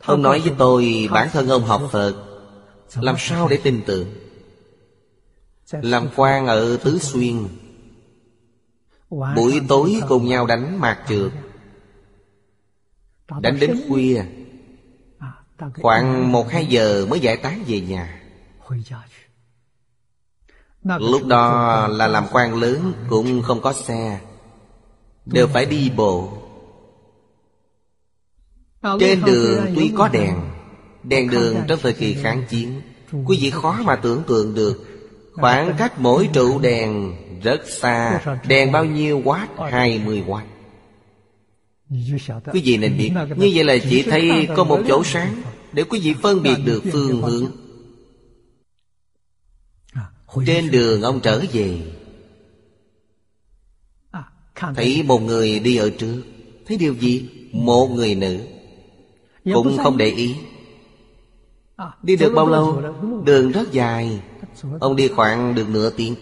Ông nói với tôi bản thân ông học Phật Làm sao để tin tưởng? Làm quan ở Tứ Xuyên Buổi tối cùng nhau đánh mạc trượt. Đánh đến khuya. Khoảng một hai giờ mới giải tán về nhà. Lúc đó là làm quan lớn cũng không có xe. Đều phải đi bộ. Trên đường tuy có đèn Đèn đường trong thời kỳ kháng chiến. Quý vị khó mà tưởng tượng được Khoảng cách mỗi trụ đèn rất xa. Đèn bao nhiêu watt? 20 watt. Quý vị nên biết, Như vậy là chỉ thấy có một chỗ sáng Để quý vị phân biệt được phương hướng. Trên đường ông trở về, Thấy một người đi ở trước. Thấy điều gì? Một người nữ. Cũng không để ý. Đi được bao lâu? Đường rất dài. Ông đi khoảng được nửa tiếng.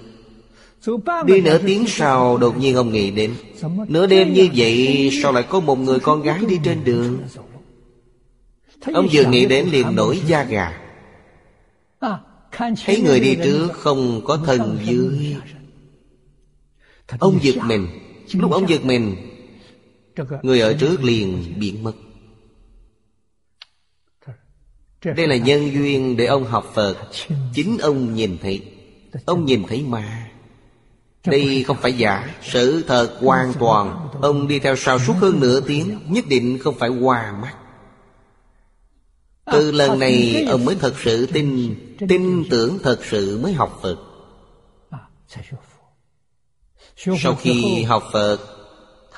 Đi nửa tiếng sau đột nhiên ông nghĩ đến Nửa đêm như vậy sao lại có một người con gái đi trên đường? Ông vừa nghĩ đến liền nổi da gà. Thấy người đi trước không có thân dưới. Ông giật mình. Lúc ông giật mình Người ở trước liền biến mất đây là nhân duyên để ông học Phật. Chính ông nhìn thấy. Ông nhìn thấy ma. Đây không phải giả, Sự thật hoàn toàn. Ông đi theo sau suốt hơn nửa tiếng, Nhất định không phải qua mắt. Từ lần này, ông mới thật sự tin Tin tưởng thật sự mới học Phật. Sau khi học Phật,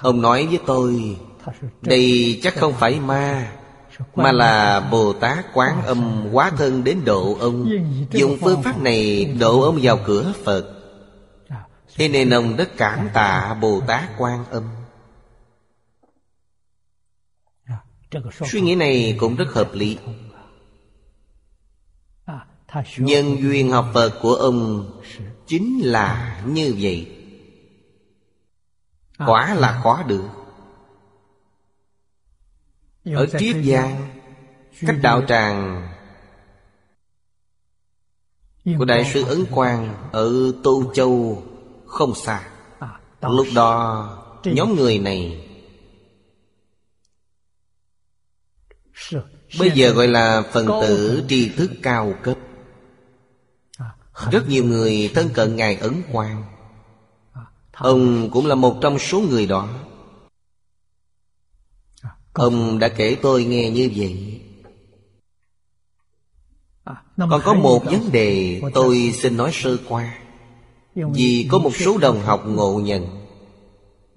Ông nói với tôi, Đây chắc không phải ma mà là Bồ Tát Quán Âm hóa thân đến độ ông. Dùng phương pháp này độ ông vào cửa Phật. Thế nên ông rất cảm tạ Bồ Tát Quan Âm Suy nghĩ này cũng rất hợp lý. Nhân duyên học Phật của ông Chính là như vậy. Quả là khó được Ở Triết Giang Cách đạo tràng Của Đại sư Ấn Quang Ở Tô Châu Không xa. Lúc đó Nhóm người này Bây giờ gọi là phần tử tri thức cao cấp. Rất nhiều người thân cận Ngài Ấn Quang. Ông cũng là một trong số người đó Ông đã kể tôi nghe như vậy. Còn có một vấn đề tôi xin nói sơ qua. Vì có một số đồng học ngộ nhận.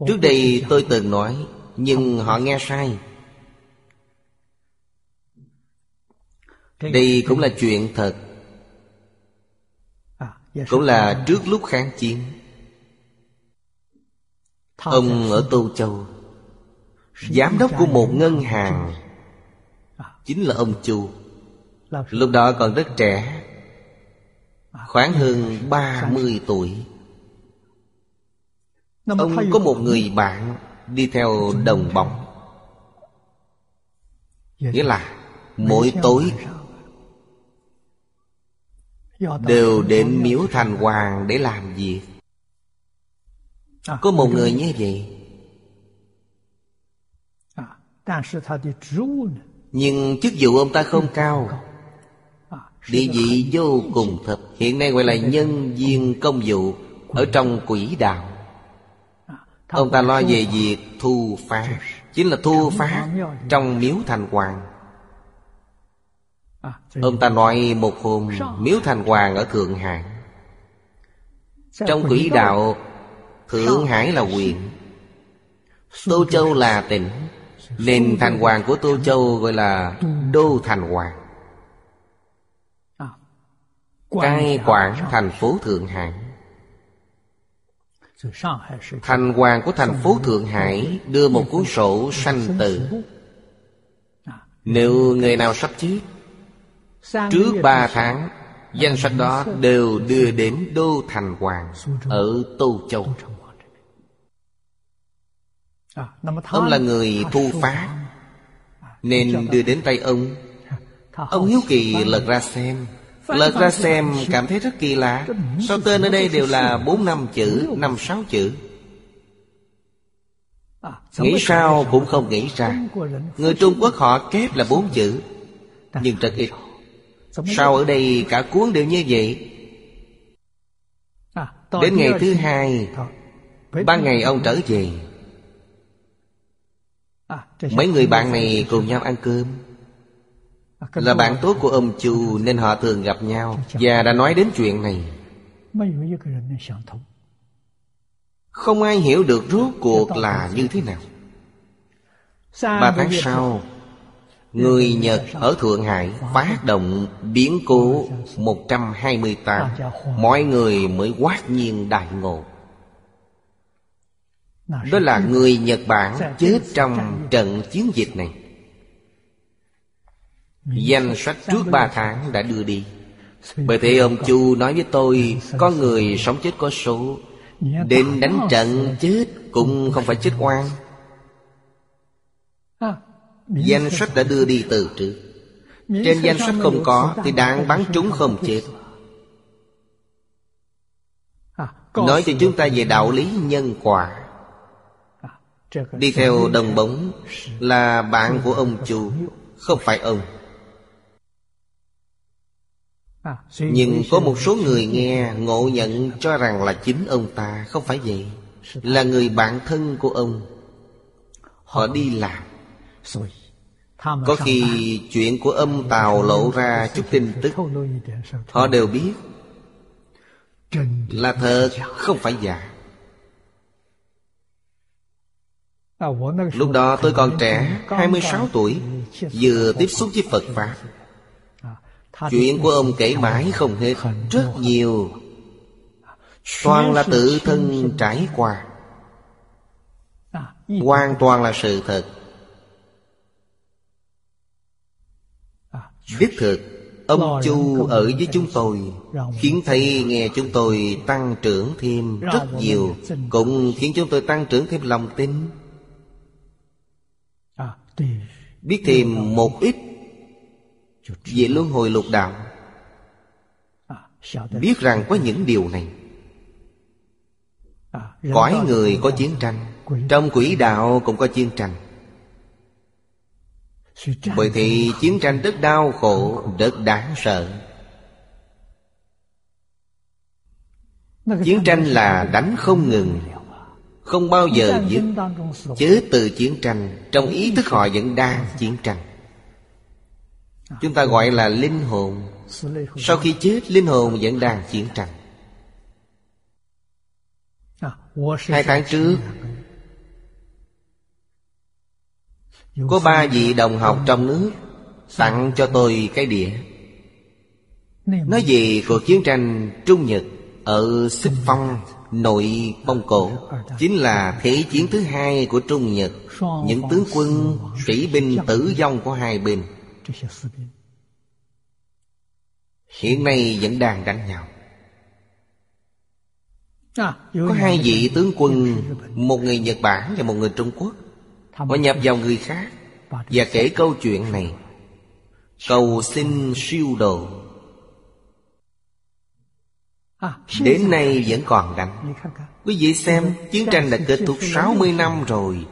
Trước đây tôi từng nói Nhưng họ nghe sai. Đây cũng là chuyện thật. Cũng là trước lúc kháng chiến. Ông ở Tô Châu Giám đốc của một ngân hàng. Chính là ông Chu. Lúc đó còn rất trẻ. Khoảng hơn 30 tuổi. Ông có một người bạn Đi theo đồng bóng. Nghĩa là Mỗi tối Đều đến miếu thành hoàng để làm việc. Có một người như vậy Nhưng chức vụ ông ta không cao. Địa vị vô cùng thấp Hiện nay gọi là nhân viên công vụ Ở trong quỹ đạo. Ông ta lo về việc thu phá. Chính là thu phá Trong miếu thành hoàng. Ông ta nói một hôm Miếu thành hoàng ở Thượng Hải. Trong quỹ đạo Thượng Hải là huyện Tô Châu là tỉnh Nên thành hoàng của Tô Châu gọi là Đô Thành Hoàng. Cai quản thành phố Thượng Hải. Thành hoàng của thành phố Thượng Hải Đưa một cuốn sổ sanh tử Nếu người nào sắp chết Trước ba tháng Danh sách đó đều đưa đến Đô Thành Hoàng Ở Tô Châu Ông là người thu phát Nên đưa đến tay ông. Ông hiếu kỳ lật ra xem. Lật ra xem cảm thấy rất kỳ lạ. Sao tên ở đây đều là bốn năm chữ năm sáu chữ. Nghĩ sao cũng không nghĩ ra. Người Trung Quốc họ kép là bốn chữ. Nhưng rất ít. Sao ở đây cả cuốn đều như vậy. Đến ngày thứ hai Ban ngày ông trở về Mấy người bạn này cùng nhau ăn cơm. Là bạn tốt của ông Chu Nên họ thường gặp nhau Và đã nói đến chuyện này. Không ai hiểu được rốt cuộc là như thế nào. Ba tháng sau Người Nhật ở Thượng Hải phát động biến cố 128 Mọi người mới quát nhiên đại ngộ Đó là người Nhật Bản chết trong trận chiến dịch này. Danh sách trước ba tháng đã đưa đi. Bởi thế ông Chu nói với tôi Có người sống chết có số. Đến đánh trận chết Cũng không phải chết oan. Danh sách đã đưa đi từ trước. Trên danh sách không có Thì đạn bắn trúng không chết. Nói cho chúng ta về đạo lý nhân quả Đi theo đồng bóng Là bạn của ông chủ, Không phải ông. Nhưng có một số người nghe Ngộ nhận cho rằng là chính ông ta, Không phải vậy. Là người bạn thân của ông. Họ đi làm. Có khi chuyện của âm tàu lộ ra chút tin tức. Họ đều biết Là thật, không phải giả. Lúc đó tôi còn trẻ 26 tuổi, Vừa tiếp xúc với Phật Pháp. Chuyện của ông kể mãi không hết, Rất nhiều. Toàn là tự thân trải qua. Hoàn toàn là sự thật. Đích thực, Ông Chu ở với chúng tôi, Khiến thầy nghe chúng tôi tăng trưởng thêm rất nhiều, Cũng khiến chúng tôi tăng trưởng thêm lòng tin. Biết thêm một ít Về luân hồi lục đạo. Biết rằng có những điều này. Cõi người có chiến tranh Trong quỷ đạo cũng có chiến tranh. Bởi thì chiến tranh rất đau khổ Rất đáng sợ. Chiến tranh là đánh không ngừng Không bao giờ dứt. Chớ từ chiến tranh Trong ý thức họ vẫn đang chiến tranh. Chúng ta gọi là linh hồn. Sau khi chết linh hồn vẫn đang chiến tranh. Hai tháng trước Có ba vị đồng học trong nước Tặng cho tôi cái đĩa. Nói về cuộc chiến tranh Trung Nhật Ở Xích Phong Nội Mông Cổ, Chính là thế chiến thứ hai của Trung Nhật. Những tướng quân Sĩ binh tử vong của hai bên. Hiện nay vẫn đang đánh nhau. Có hai vị tướng quân, Một người Nhật Bản và một người Trung Quốc Họ nhập vào người khác. Và kể câu chuyện này, Cầu xin siêu độ. Đến nay vẫn còn đánh Quý vị xem Chiến tranh đã kết thúc 60 năm rồi.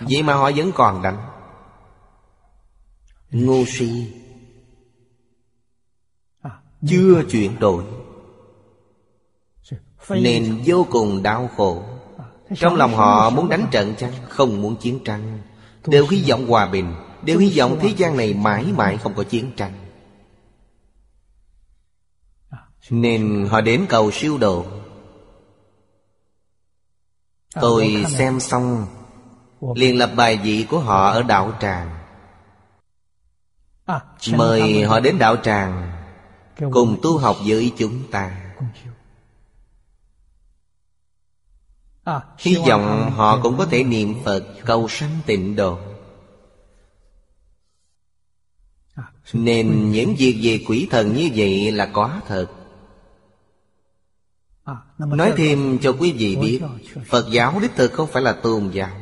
Vậy mà họ vẫn còn đánh Ngu si Chưa chuyển đổi. Nên vô cùng đau khổ. Trong lòng họ muốn đánh trận chăng? Không muốn chiến tranh. Đều hy vọng hòa bình. Đều hy vọng thế gian này mãi mãi không có chiến tranh Nên họ đến cầu siêu độ. Tôi xem xong liền lập bài vị của họ ở đạo tràng. Mời họ đến đạo tràng Cùng tu học với chúng ta. Hy vọng họ cũng có thể niệm Phật cầu sanh tịnh độ. Nên những việc về quỷ thần như vậy là có thật Nói thêm cho quý vị biết Phật giáo đích thực không phải là tôn giáo.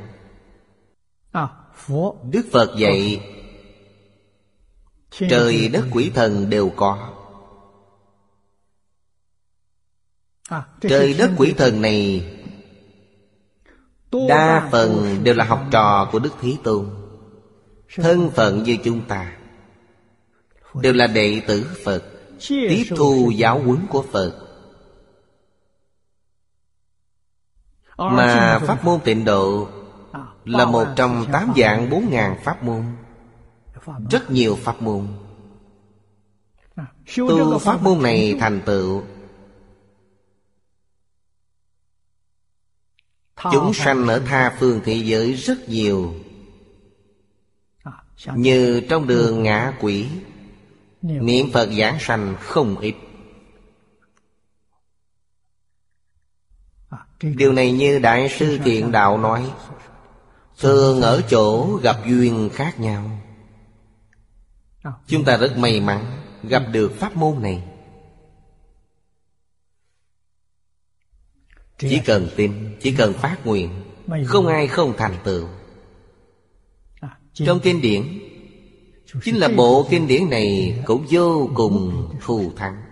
Đức Phật dạy Trời đất quỷ thần đều có. Trời đất quỷ thần này Đa phần đều là học trò của Đức Thế Tôn. Thân phận như chúng ta Đều là đệ tử Phật Tiếp thu giáo huấn của Phật Mà pháp môn tịnh độ Là một trong tám dạng bốn ngàn pháp môn. Rất nhiều pháp môn. Tu pháp môn này thành tựu Chúng sanh ở tha phương thế giới rất nhiều. Như trong đường ngã quỷ Niệm Phật giảng sanh không ít Điều này như Đại sư Thiện Đạo nói Thường ở chỗ gặp duyên khác nhau. Chúng ta rất may mắn Gặp được pháp môn này. Chỉ cần tin Chỉ cần phát nguyện Không ai không thành tựu. Trong kinh điển Chính là bộ kinh điển này Cũng vô cùng thù thắng.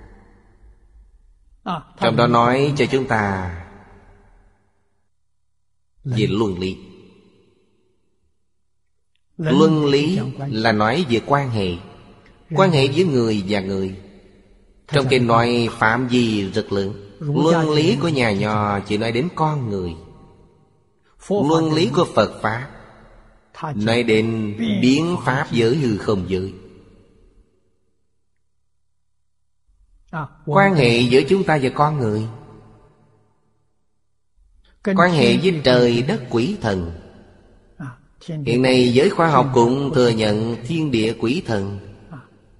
Trong đó nói cho chúng ta Về luân lý. Luân lý là nói về quan hệ. Quan hệ với người và người. Trong kinh nói phạm vi rất lớn. Luân lý của nhà nho chỉ nói đến con người. Luân lý của Phật Pháp Nói đến biến Pháp giới hư không giới. Quan hệ giữa chúng ta và con người Quan hệ với trời đất quỷ thần. Hiện nay giới khoa học cũng thừa nhận thiên địa quỷ thần.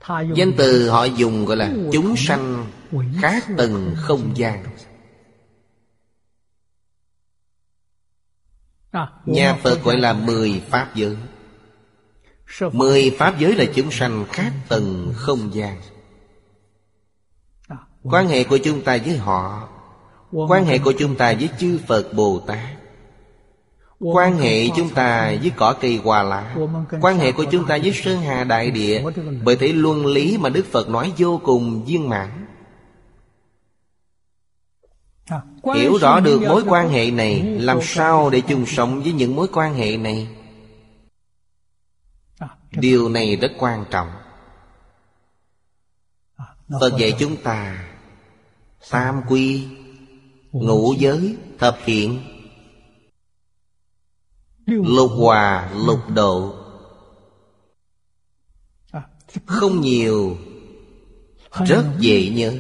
Danh từ họ dùng gọi là chúng sanh khác tầng không gian. Nhà Phật gọi là mười Pháp giới. Mười pháp giới là chúng sanh khác tầng không gian. Quan hệ của chúng ta với họ Quan hệ của chúng ta với chư Phật Bồ Tát. Quan hệ chúng ta với cỏ cây hoa lá. Quan hệ của chúng ta với Sơn Hà Đại Địa. Bởi thế luân lý mà Đức Phật nói vô cùng viên mãn. Hiểu rõ được mối quan hệ này Làm sao để chung sống với những mối quan hệ này? Điều này rất quan trọng. Phật dạy chúng ta Tam quy Ngũ giới Thập thiện Lục hòa lục độ. Không nhiều. Rất dễ nhớ.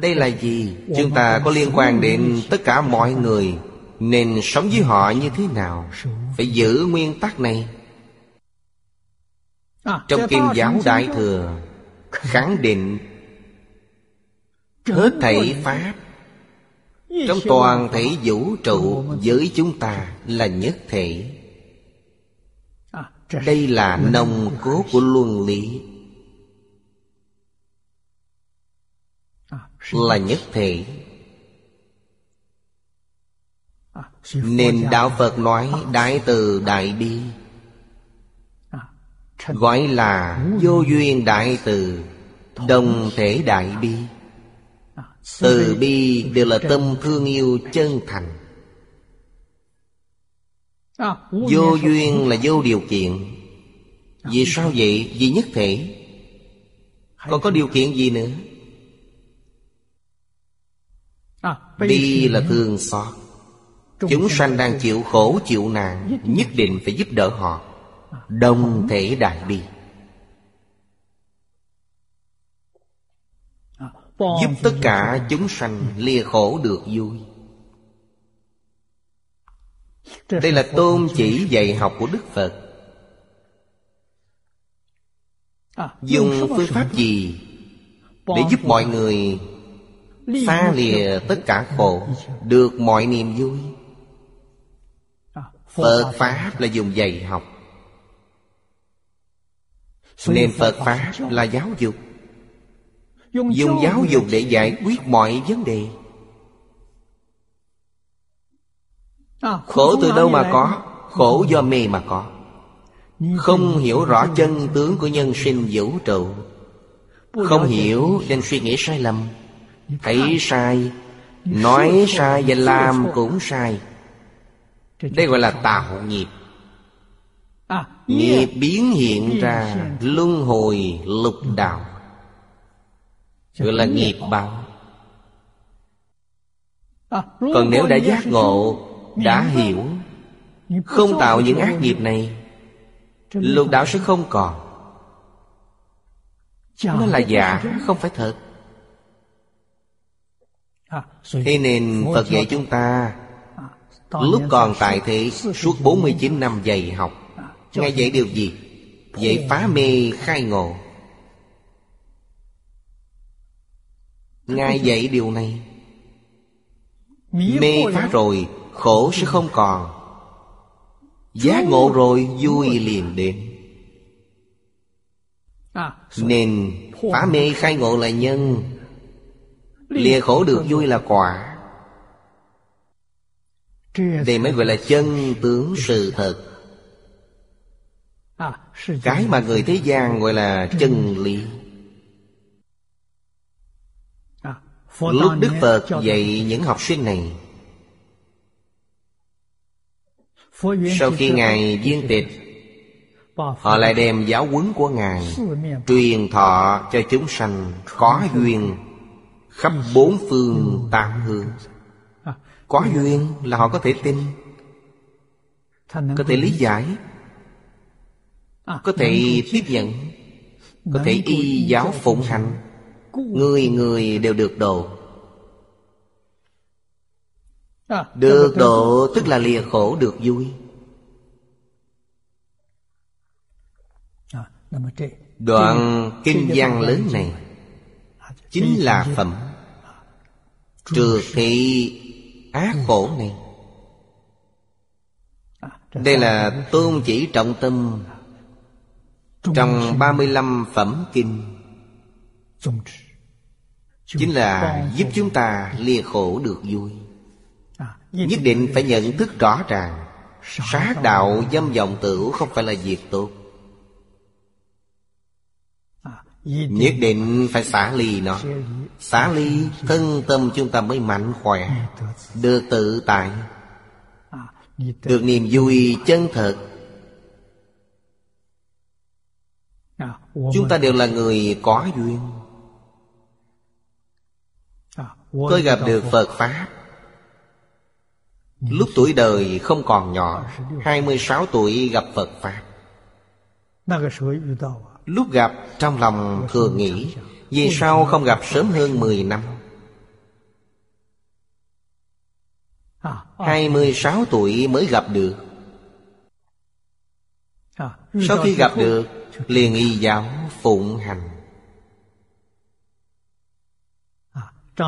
Đây là gì? Chúng ta có liên quan đến tất cả mọi người. Nên sống với họ như thế nào? Phải giữ nguyên tắc này. Trong Kim Giáo Đại Thừa Khẳng định Hết thảy Pháp. Trong toàn thể vũ trụ Với chúng ta là nhất thể. Đây là nồng cốt của luân lý. Là nhất thể. Nên Đạo Phật nói Đại từ Đại Bi. Gọi là vô duyên đại từ Đồng thể đại bi Từ bi đều là tâm thương yêu chân thành. Vô duyên là vô điều kiện. Vì sao vậy? Vì nhất thể. Còn có điều kiện gì nữa? Bi là thương xót. Chúng sanh đang chịu khổ chịu nạn Nhất định phải giúp đỡ họ. Đồng thể đại bi Giúp tất cả chúng sanh lìa khổ được vui. Đây là tôn chỉ dạy học của Đức Phật. Dùng phương pháp gì Để giúp mọi người Xa lìa tất cả khổ Được mọi niềm vui? Phật Pháp là dùng dạy học. Nên Phật Pháp là giáo dục Dùng giáo dục để giải quyết mọi vấn đề. Khổ từ đâu mà có Khổ do mê mà có. Không hiểu rõ chân tướng của nhân sinh vũ trụ. Không hiểu nên suy nghĩ sai lầm. Thấy sai Nói sai và làm cũng sai. Đây gọi là tạo nghiệp. Nghiệp biến hiện ra. Luân hồi lục đạo Gọi là nghiệp báo. Còn nếu đã giác ngộ Đã hiểu Không tạo những ác nghiệp này Lục đạo sẽ không còn. Nó là giả Không phải thật. Thế nên Phật dạy chúng ta Lúc còn tại thế Suốt 49 năm dạy học Ngài dạy điều gì? Dạy phá mê khai ngộ Ngài dạy điều này. Mê phá rồi Khổ sẽ không còn. Giác ngộ rồi vui liền đến. Nên phá mê khai ngộ là nhân. Lìa khổ được vui là quả. Đây mới gọi là chân tướng sự thật. Cái mà người thế gian gọi là chân lý Lúc Đức Phật dạy những học sinh này Sau khi Ngài viên tịch Họ lại đem giáo huấn của Ngài Truyền thọ cho chúng sanh có duyên Khắp bốn phương tám hướng Có duyên là họ có thể tin Có thể lý giải Có thể tiếp nhận Có thể y giáo phụng hành Người người đều được độ. Được độ tức là lìa khổ được vui. Đoạn kinh văn lớn này Chính là phẩm Trừ thị ác khổ này. Đây là tôn chỉ trọng tâm Trong 35 phẩm kinh Chính là giúp chúng ta lìa khổ được vui. Nhất định phải nhận thức rõ ràng Sát đạo dâm vọng tử không phải là việc tốt. Nhất định phải xả ly nó. Xả ly thân tâm chúng ta mới mạnh khỏe Được tự tại. Được niềm vui chân thật. Chúng ta đều là người có duyên Tôi gặp được Phật Pháp. Lúc tuổi đời không còn nhỏ 26 tuổi gặp Phật Pháp. Lúc gặp trong lòng thường nghĩ Vì sao không gặp sớm hơn 10 năm? 26 tuổi mới gặp được. Sau khi gặp được Liền y giáo phụng hành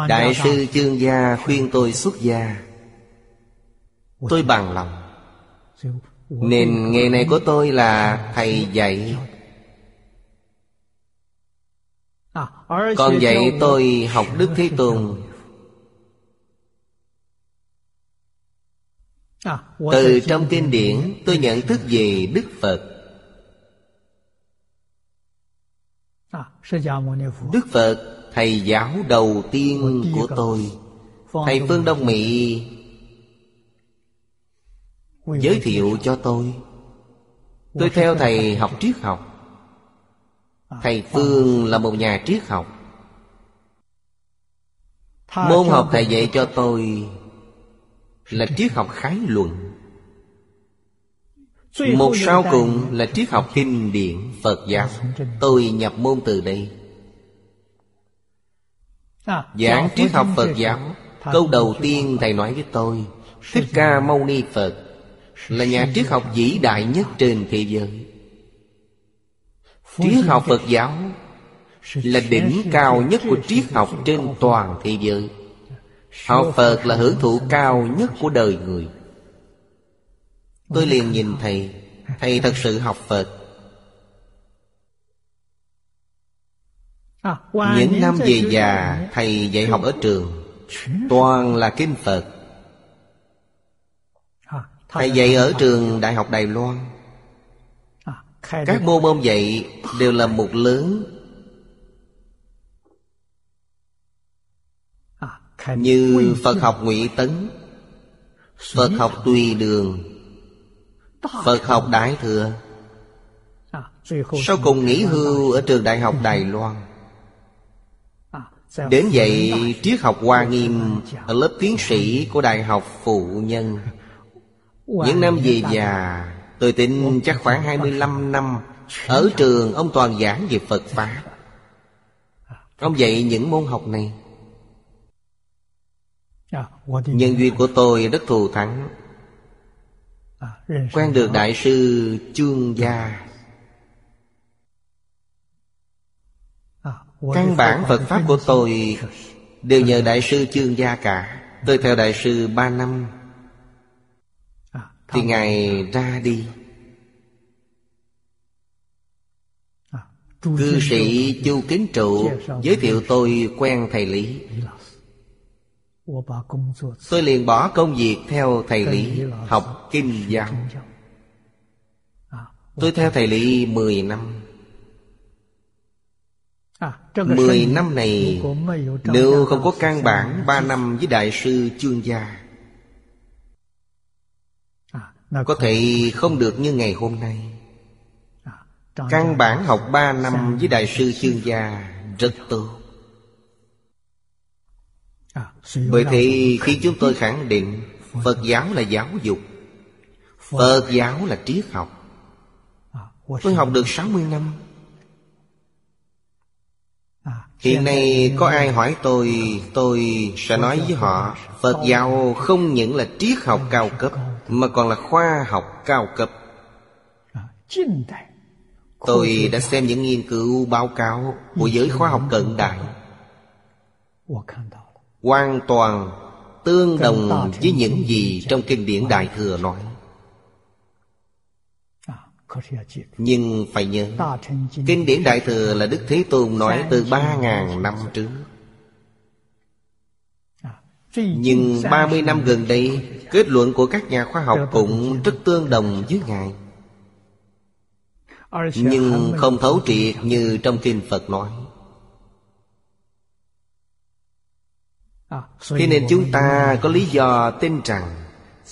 Đại sư chương gia khuyên tôi xuất gia. Tôi bằng lòng. Nên nghề này của tôi là thầy dạy. Còn dạy tôi học Đức Thế Tôn. Từ trong kinh điển tôi nhận thức về Đức Phật. Đức Phật thầy giáo đầu tiên của tôi. Thầy Phương Đông Mỹ Giới thiệu cho tôi. Tôi theo thầy học triết học. Thầy Phương là một nhà triết học. Môn học thầy dạy cho tôi Là triết học khái luận. Một sau cùng là triết học kinh điển Phật giáo. Tôi nhập môn từ đây Giảng triết học Phật giáo. Câu đầu tiên Thầy nói với tôi Thích Ca Mâu Ni Phật Là nhà triết học vĩ đại nhất trên thế giới. Triết học Phật giáo Là đỉnh cao nhất của triết học trên toàn thế giới. Học Phật là hưởng thụ cao nhất của đời người. Tôi liền nhìn Thầy. Thầy thật sự học Phật Những năm về già Thầy dạy học ở trường. Toàn là kinh Phật. Thầy dạy ở trường Đại học Đài Loan. Các môn môn dạy đều là một lớn. Như Phật học Ngụy Tấn. Phật học Tùy Đường. Phật học Đại Thừa. Sau cùng nghỉ hưu ở trường Đại học Đài Loan Đến dạy triết học Hoa Nghiêm Ở lớp tiến sĩ của Đại học Phụ Nhân. Những năm về già Tôi tin chắc khoảng 25 năm Ở trường ông toàn giảng về Phật Pháp. Ông dạy những môn học này. Nhân duyên của tôi rất thù thắng. Quen được Đại sư Chương Gia Căn bản Phật Pháp của tôi Đều nhờ Đại sư Chương Gia cả. Tôi theo Đại sư ba năm. Thì Ngài ra đi. Cư sĩ Chu Kính Trụ Giới thiệu tôi quen thầy Lý. Tôi liền bỏ công việc theo thầy Lý Học kinh giáo Tôi theo thầy Lý 10 năm Mười năm này Nếu không có căn bản Ba năm với Đại sư Chương Gia Có thể không được như ngày hôm nay. Căn bản học ba năm với Đại sư Chương Gia Rất tốt. Bởi thì khi chúng tôi khẳng định Phật giáo là giáo dục Phật giáo là triết học. Tôi học được 60 năm Hiện nay có ai hỏi tôi Tôi sẽ nói với họ, Phật giáo không những là triết học cao cấp, Mà còn là khoa học cao cấp. Tôi đã xem những nghiên cứu báo cáo Của giới khoa học cận đại. Hoàn toàn tương đồng với những gì trong kinh điển Đại Thừa nói. Nhưng phải nhớ Kinh điển Đại Thừa là Đức Thế Tôn nói từ ba ngàn năm trước. Nhưng ba mươi năm gần đây Kết luận của các nhà khoa học cũng rất tương đồng với Ngài. Nhưng không thấu triệt như trong Kinh Phật nói. Thế nên chúng ta có lý do tin rằng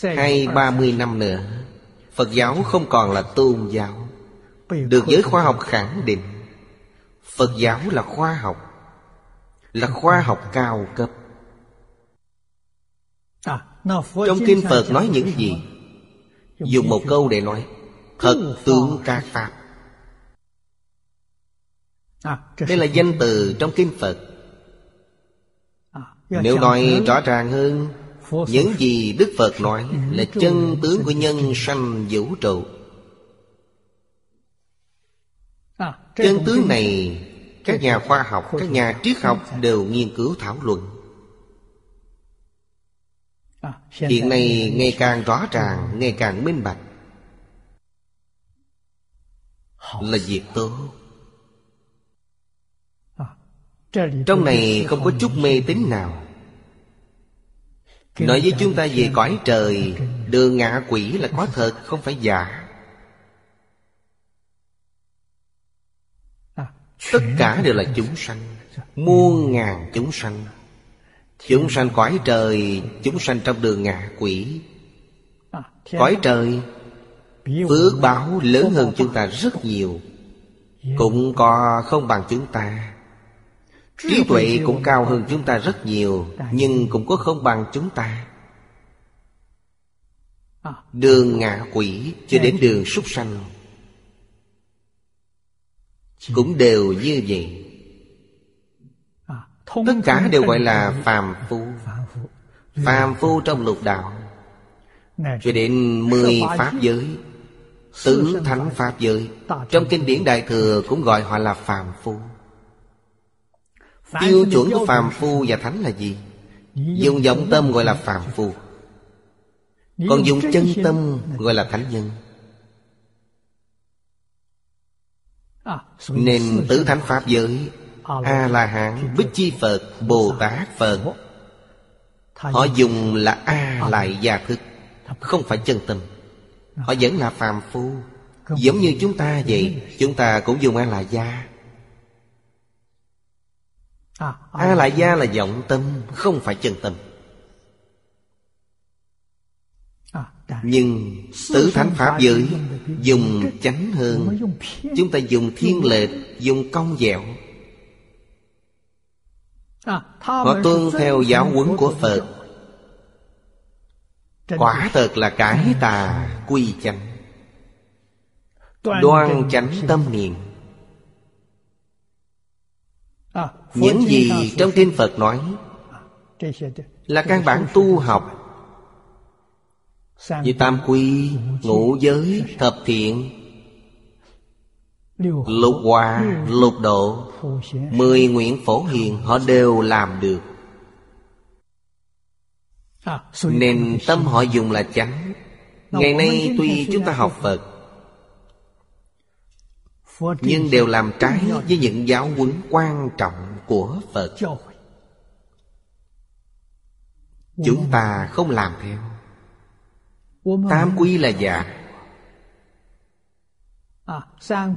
Hay ba mươi năm nữa Phật giáo không còn là tôn giáo, Được giới khoa học khẳng định. Phật giáo là khoa học, Là khoa học cao cấp. Trong Kinh Phật nói những gì? Dùng một câu để nói, Thật tướng các Pháp. Đây là danh từ trong Kinh Phật. Nếu nói rõ ràng hơn những gì Đức Phật nói là chân tướng của nhân sanh vũ trụ. Chân tướng này Các nhà khoa học, các nhà triết học đều nghiên cứu thảo luận. Hiện nay ngày càng rõ ràng, ngày càng minh bạch. Là việc tốt. Trong này không có chút mê tín nào Nói với chúng ta về cõi trời Đường ngạ quỷ là có thật Không phải giả. Tất cả đều là chúng sanh. Muôn ngàn chúng sanh. Chúng sanh cõi trời Chúng sanh trong đường ngạ quỷ. Cõi trời Phước báo lớn hơn chúng ta rất nhiều. Cũng có không bằng chúng ta Trí tuệ cũng cao hơn chúng ta rất nhiều Nhưng cũng có không bằng chúng ta. Đường ngạ quỷ cho đến đường súc sanh. Cũng đều như vậy. Tất cả đều gọi là phàm phu. Phàm phu. Trong lục đạo. Cho đến mười pháp giới Tứ thánh pháp giới. Trong kinh điển Đại Thừa cũng gọi họ là phàm phu Tiêu chuẩn của phàm phu và thánh là gì? Dùng vọng tâm gọi là phàm phu. Còn dùng chân tâm gọi là thánh nhân. Nên tứ thánh pháp giới A-la-hán, Bích Chi Phật, Bồ Tát Phật. Họ dùng là A lại gia thức Không phải chân tâm. Họ vẫn là phàm phu. Giống như chúng ta vậy Chúng ta cũng dùng A la gia A lại gia là vọng tâm Không phải chân tâm. Nhưng tứ thánh pháp giới Dùng chánh hơn. Chúng ta dùng thiên lệch Dùng công dẻo. Họ tuân theo giáo huấn của Phật Quả thật là cải tà quy chánh. Đoan chánh tâm niệm những gì trong kinh Phật nói Là căn bản tu học. Như tam quy, ngũ giới, thập thiện Lục hòa, lục độ Mười nguyện phổ hiền Họ đều làm được. Nên tâm họ dùng là chánh. Ngày nay tuy chúng ta học Phật Nhưng đều làm trái với những giáo huấn quan trọng của Phật Chúng ta không làm theo. Tam quy là giả.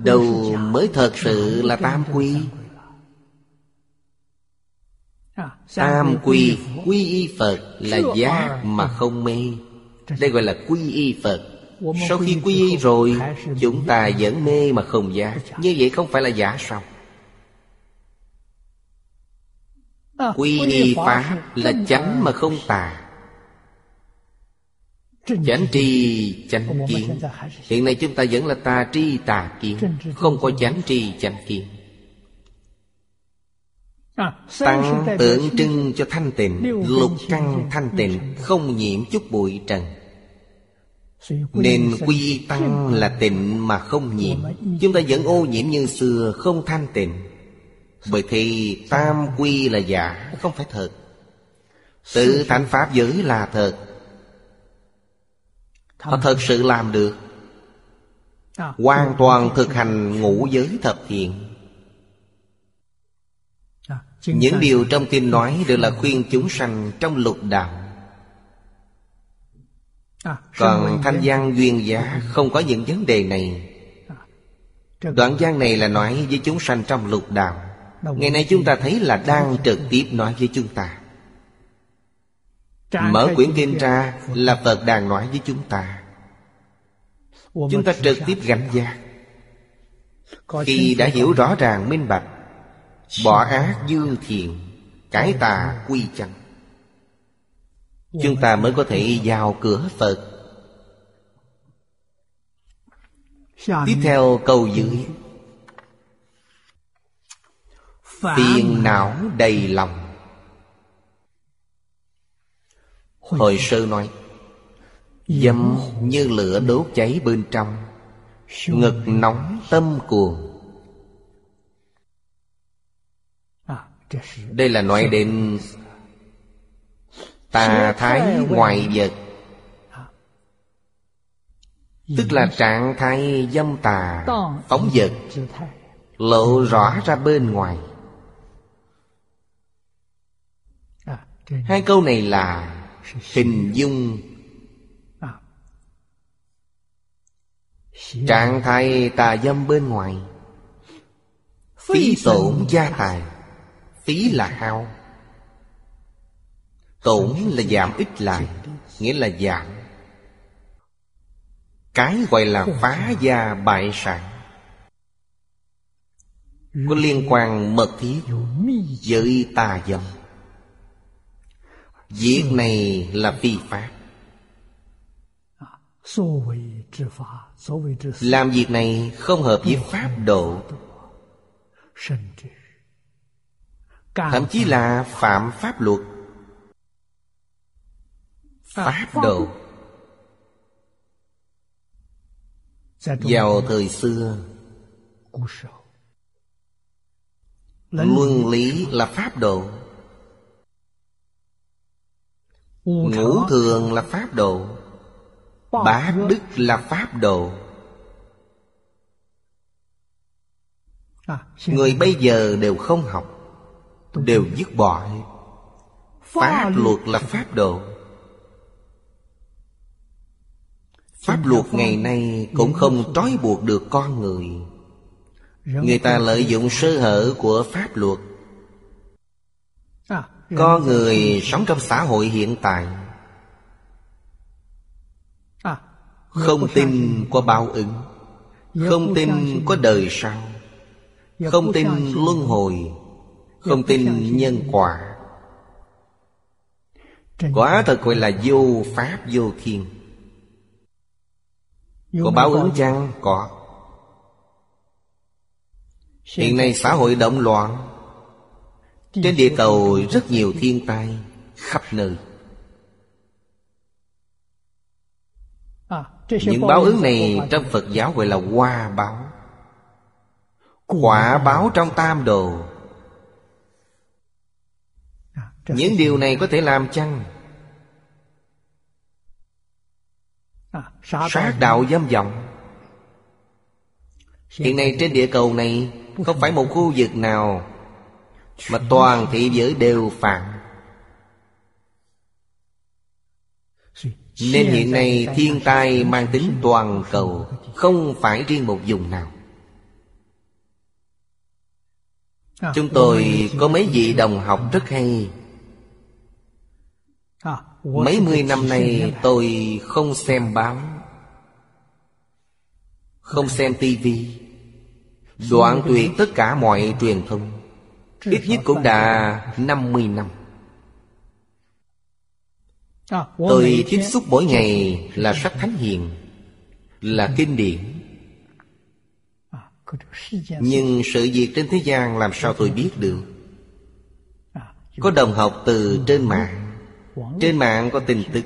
Đầu mới thật sự là tam quy? Tam quy Quy y Phật là giác mà không mê. Đây gọi là quy y Phật. Sau khi quy y rồi, Chúng ta vẫn mê mà không giác Như vậy không phải là giả sao? Quy y Pháp là chánh mà không tà. Chánh tri chánh kiến. Hiện nay chúng ta vẫn là tà tri tà kiến. Không có chánh tri chánh kiến. Tăng tượng trưng cho thanh tịnh Lục căn thanh tịnh Không nhiễm chút bụi trần. Nên quy tăng là tịnh mà không nhiễm. Chúng ta vẫn ô nhiễm như xưa Không thanh tịnh bởi thì tam quy là giả Không phải thật. Tự thánh pháp giới là thật. Họ thật sự làm được. Hoàn toàn thực hành ngũ giới thập thiện. Những điều trong kinh nói đều là khuyên chúng sanh trong lục đạo. Còn thanh văn duyên giá không có những vấn đề này. Đoạn văn này là nói với chúng sanh trong lục đạo Ngày nay chúng ta thấy là đang trực tiếp nói với chúng ta. Mở quyển kinh ra là Phật đang nói với chúng ta. Chúng ta trực tiếp gánh giác Khi đã hiểu rõ ràng minh bạch Bỏ ác dương thiện Cải tà quy chân Chúng ta mới có thể vào cửa Phật. Tiếp theo câu dưới Phiền não đầy lòng. Hồi sơ nói Dâm như lửa đốt cháy bên trong Ngực nóng tâm cuồng. Đây là nói đến Tà thái ngoại vật Tức là trạng thái dâm tà Phóng vật Lộ rõ ra bên ngoài Hai câu này là Hình dung. Trạng thái tà dâm bên ngoài. Phí tổn gia tài, Phí là hao. Tổn là giảm ít lại, Nghĩa là giảm. Cái gọi là phá gia bại sản Có liên quan mật thiết Với tà dâm. Việc này là phi pháp. Làm việc này không hợp với pháp độ. Thậm chí là phạm pháp luật. Pháp độ. Vào thời xưa, luân lý là pháp độ ngũ thường là pháp độ Bá đức là pháp độ à, Người bây giờ đều không học Đều dứt bỏ. Pháp luật là pháp độ Pháp luật ngày nay cũng không trói buộc được con người. Người ta lợi dụng sơ hở của pháp luật à, Con người sống trong xã hội hiện tại. Không tin có báo ứng. Không tin có đời sau. Không tin luân hồi. Không tin nhân quả. Quả thật gọi là vô pháp vô thiên. Có báo ứng chăng? Có. Hiện nay xã hội động loạn trên địa cầu rất nhiều thiên tai, Khắp nơi. Những báo ứng này trong Phật giáo gọi là hoa báo. Quả báo trong tam đồ. Những điều này có thể làm chăng? Sát đạo dâm vọng. Hiện nay trên địa cầu này Không phải một khu vực nào mà toàn thị giới đều phạm Nên hiện nay thiên tai mang tính toàn cầu, Không phải riêng một vùng nào. Chúng tôi có mấy vị đồng học rất hay. Mấy mươi năm nay tôi không xem báo, Không xem tivi Đoạn tuyệt tất cả mọi truyền thông. Ít nhất cũng đã 50 năm. À, Tôi tiếp xúc mỗi ngày là sách thánh hiền Là kinh điển. À, Nhưng sự việc trên thế gian làm sao tôi biết được? À, Có đồng học từ trên mạng. Trên mạng có tin tức.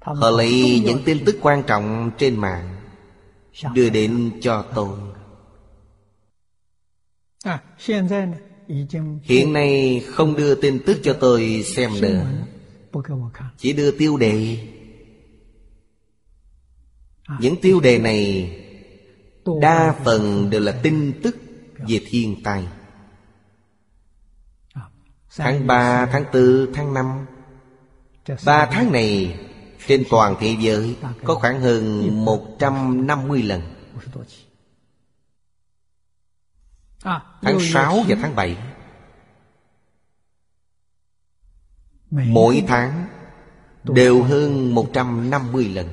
Họ lấy những tin tức quan trọng trên mạng Đưa đến cho tôi Hiện nay không đưa tin tức cho tôi xem nữa. chỉ đưa tiêu đề. Những tiêu đề này Đa phần đều là tin tức về thiên tai. Tháng 3, tháng 4, tháng 5 Ba tháng này trên toàn thế giới có khoảng hơn 150 lần Tháng 6 và tháng 7 Mỗi tháng đều hơn 150 lần.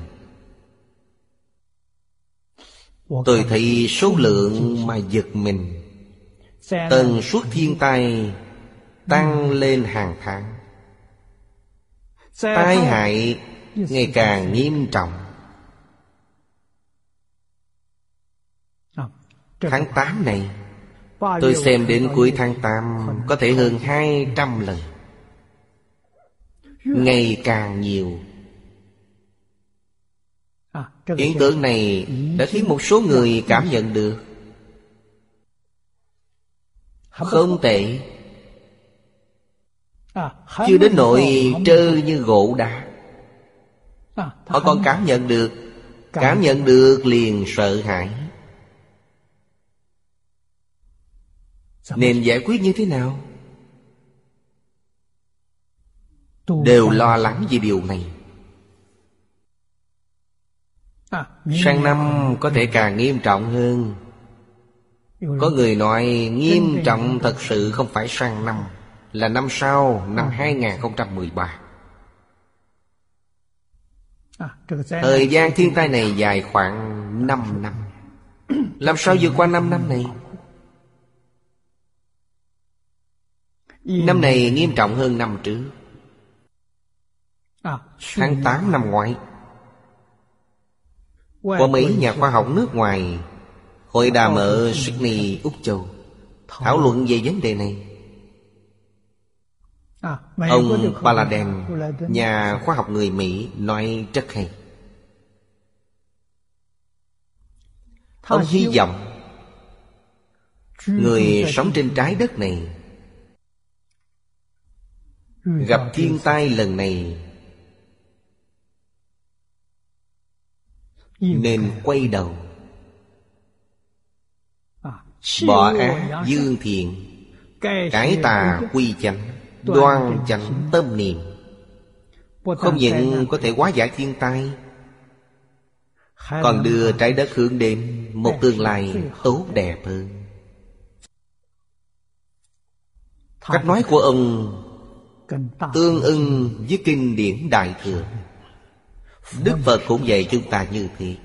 Tôi thấy số lượng mà giật mình. Tần suất thiên tai tăng lên hàng tháng. Tai hại ngày càng nghiêm trọng. Tháng 8 này Tôi xem đến cuối tháng 8 Có thể hơn 200 lần. Ngày càng nhiều. Hiện tượng này đã khiến một số người cảm nhận được. Không tệ. Chưa đến nỗi trơ như gỗ đá. Họ còn cảm nhận được Cảm nhận được liền sợ hãi Nên giải quyết như thế nào? Đều lo lắng về điều này. Sang năm có thể càng nghiêm trọng hơn. Có người nói nghiêm trọng thật sự không phải sang năm Là năm sau, năm 2013 Thời gian thiên tai này. dài khoảng 5 năm. Làm sao vượt qua 5 năm này Năm này nghiêm trọng hơn năm trước. Tháng 8 năm ngoái Có mấy nhà khoa học nước ngoài Hội đàm ở Sydney, Úc Châu Thảo luận về vấn đề này. Ông Paladin, nhà khoa học người Mỹ nói rất hay. Ông hy vọng Người sống trên trái đất này Gặp thiên tai lần này Nên quay đầu. Bỏ ác dương thiện Cải tà quy chánh Đoan chánh tâm niệm. Không những có thể hóa giải thiên tai Còn đưa trái đất hướng đến Một tương lai tốt đẹp hơn. Cách nói của ông Tương ưng với kinh điển Đại Thừa. Đức Phật cũng dạy chúng ta như thế.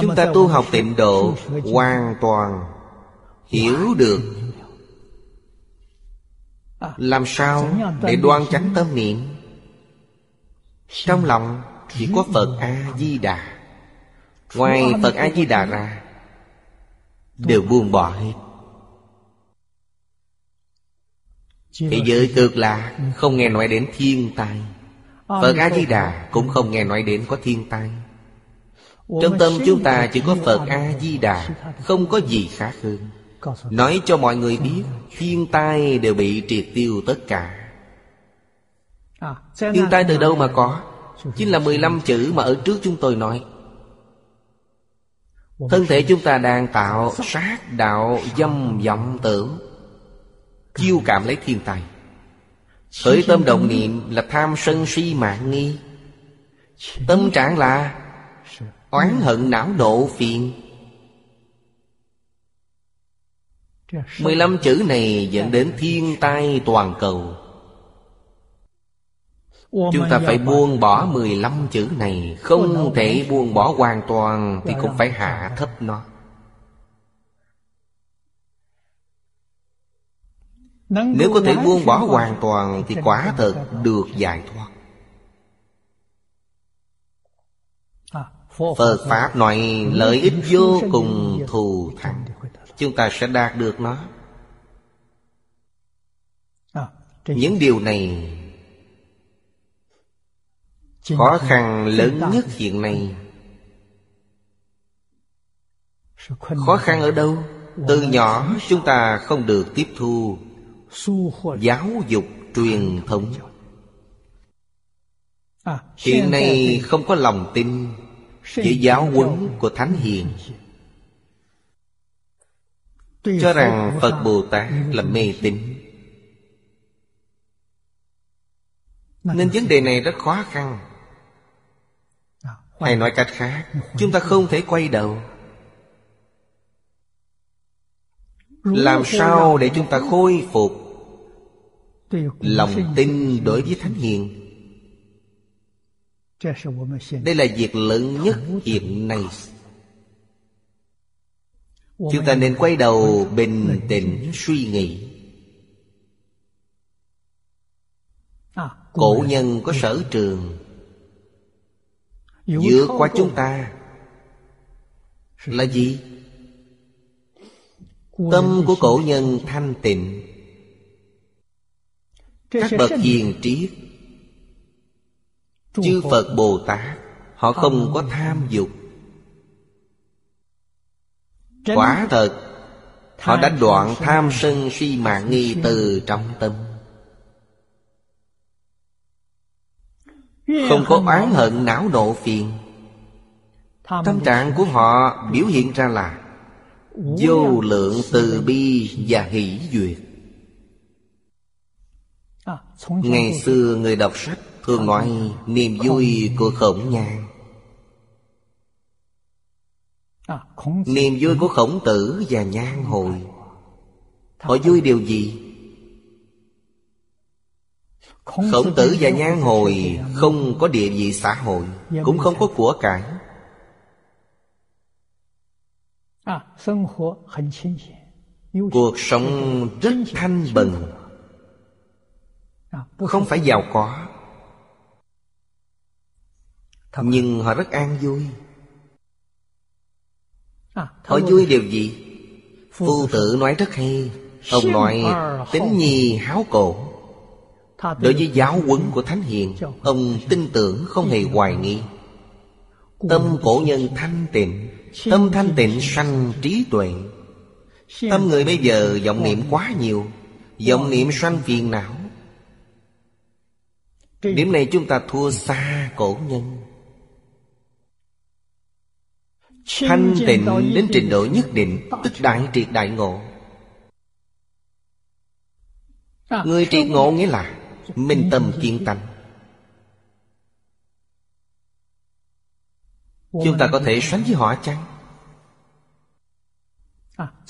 Chúng ta tu học tịnh độ Hoàn toàn hiểu được. Làm sao để đoan chánh tâm niệm? Trong lòng chỉ có Phật A-di-đà Ngoài Phật A-di-đà ra Đều buông bỏ hết Thế giới cực lạc không nghe nói đến thiên tai. Phật A-di-đà cũng không nghe nói đến có thiên tai. Trong tâm chúng ta chỉ có Phật A-di-đà Không có gì khác hơn. Nói cho mọi người biết Thiên tai đều bị triệt tiêu tất cả. Thiên tai từ đâu mà có? Chính là 15 chữ mà ở trước chúng tôi nói. Thân thể chúng ta đang tạo sát đạo dâm vọng tưởng Chiêu cảm lấy thiên tài. Khởi tâm đồng niệm là tham sân si mạng nghi. Tâm trạng là Oán hận não nộ phiền. Mười lăm chữ này dẫn đến thiên tai toàn cầu. Chúng ta phải buông bỏ mười lăm chữ này, Không thể buông bỏ hoàn toàn Thì cũng phải hạ thấp nó. Nếu có thể buông bỏ hoàn toàn Thì quả thật được giải thoát. Phật Pháp nói lợi ích vô cùng thù thắng. Chúng ta sẽ đạt được nó. Những điều này Khó khăn lớn nhất hiện nay. Khó khăn ở đâu? Từ nhỏ chúng ta không được tiếp thu giáo dục truyền thống. Hiện nay không có lòng tin với giáo huấn của Thánh Hiền. Cho rằng Phật Bồ Tát là mê tín. Nên vấn đề này rất khó khăn. Hay nói cách khác Chúng ta không thể quay đầu Làm sao để chúng ta khôi phục Lòng tin đối với Thánh Hiền? Đây là việc lớn nhất hiện nay. Chúng ta nên quay đầu bình tĩnh suy nghĩ. Cổ nhân có sở trường. Vượt qua chúng ta Là gì? Tâm của cổ nhân thanh tịnh. Các bậc hiền triết Chư Phật Bồ Tát Họ không có tham dục. Quả thật Họ đã đoạn tham sân si mạng nghi từ trong tâm. Không có oán hận não nộ phiền. Tâm trạng của họ biểu hiện ra là Vô lượng từ bi và hỷ duyệt. Ngày xưa người đọc sách Thường nói niềm vui của khổng nhan Niềm vui của khổng tử và nhan hồi. Họ vui điều gì? Khổng tử và nhan hồi không có địa vị xã hội Cũng không có của cải Cuộc sống rất thanh bần Không phải giàu có. Nhưng họ rất an vui. À, Họ vui điều gì? Phu tử nói rất hay. Ông nói tính nhi háo cổ. Đối với giáo huấn của Thánh Hiền Ông tin tưởng không hề hoài nghi. Tâm cổ nhân thanh tịnh Tâm thanh tịnh, sanh, trí tuệ. Tâm người bây giờ vọng niệm quá nhiều, vọng niệm sanh phiền não. Điểm này chúng ta thua xa cổ nhân. Thanh tịnh đến trình độ nhất định, Tức đại triệt đại ngộ. Người triệt ngộ nghĩa là Minh tâm kiên tánh. Chúng ta có thể sánh với họ chăng?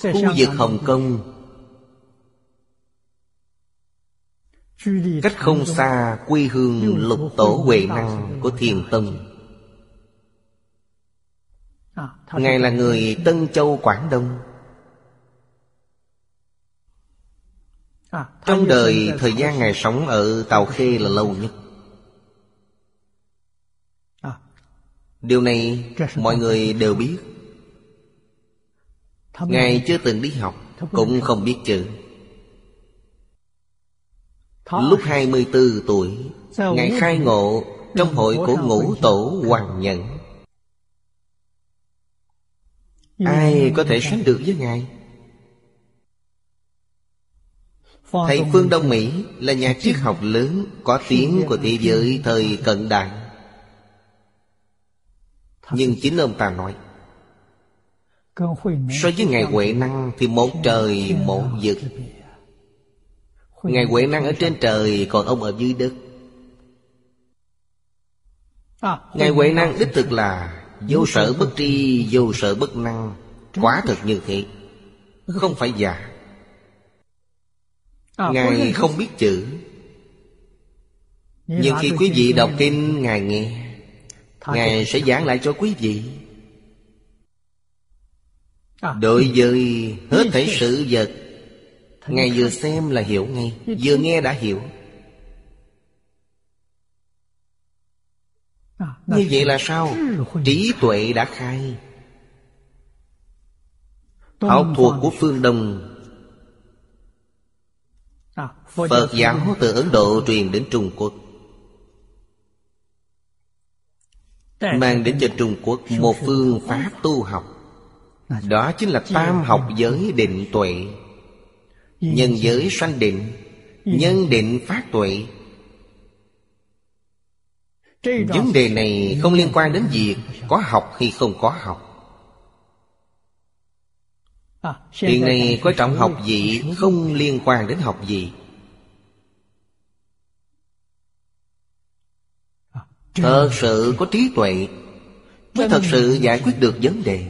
Khu vực Hồng Kông. Cách không xa quê hương lục tổ Huệ Năng của Thiền Tông. Ngài là người Tân Châu Quảng Đông. Trong đời thời gian Ngài sống ở Tàu Khê là lâu nhất Điều này mọi người đều biết. Ngài chưa từng đi học, Cũng không biết chữ. Lúc 24 tuổi, Ngài khai ngộ Trong hội của ngũ tổ Hoàng Nhẫn. Ai có thể sánh được với Ngài? Thầy Phương Đông Mỹ là nhà triết học lớn, Có tiếng của thế giới thời cận đại. Nhưng chính ông ta nói So với Ngài Huệ Năng Thì một trời một vực. Ngài Huệ Năng ở trên trời Còn ông ở dưới đất. Ngài Huệ Năng đích thực là Vô sở bất tri Vô sở bất năng. Quả thực như thế. Không phải giả Ngài không biết chữ. Nhưng khi quý vị đọc kinh Ngài nghe Ngài sẽ giảng lại cho quý vị. Đối với hết thể sự vật Ngài vừa xem là hiểu ngay Vừa nghe đã hiểu. Như vậy là sao? Trí tuệ đã khai. Học thuộc của phương Đông. Phật giáo từ Ấn Độ truyền đến Trung Quốc Mang đến cho Trung Quốc một phương pháp tu học. Đó chính là tam học giới định tuệ. Nhân giới sanh định Nhân định phát tuệ. Vấn đề này không liên quan đến việc có học hay không có học. Hiện nay coi trọng học gì không liên quan đến học gì Thật sự có trí tuệ Mới thật sự giải quyết được vấn đề.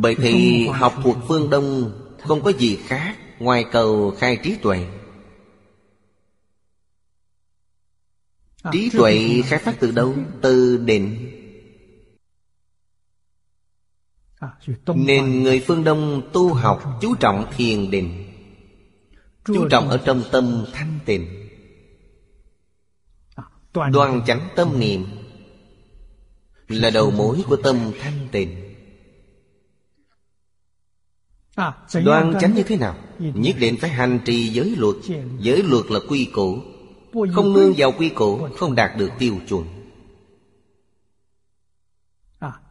Bởi thì học thuộc phương Đông Không có gì khác Ngoài cầu khai trí tuệ. Trí tuệ khai phát từ đâu? Từ định. Nên người phương Đông tu học chú trọng thiền định. Chú trọng ở trong tâm thanh tịnh Đoan chánh tâm niệm Là đầu mối của tâm thanh tịnh. Đoan chánh như thế nào? Nhất định phải hành trì giới luật. Giới luật là quy củ. Không nương vào quy củ Không đạt được tiêu chuẩn.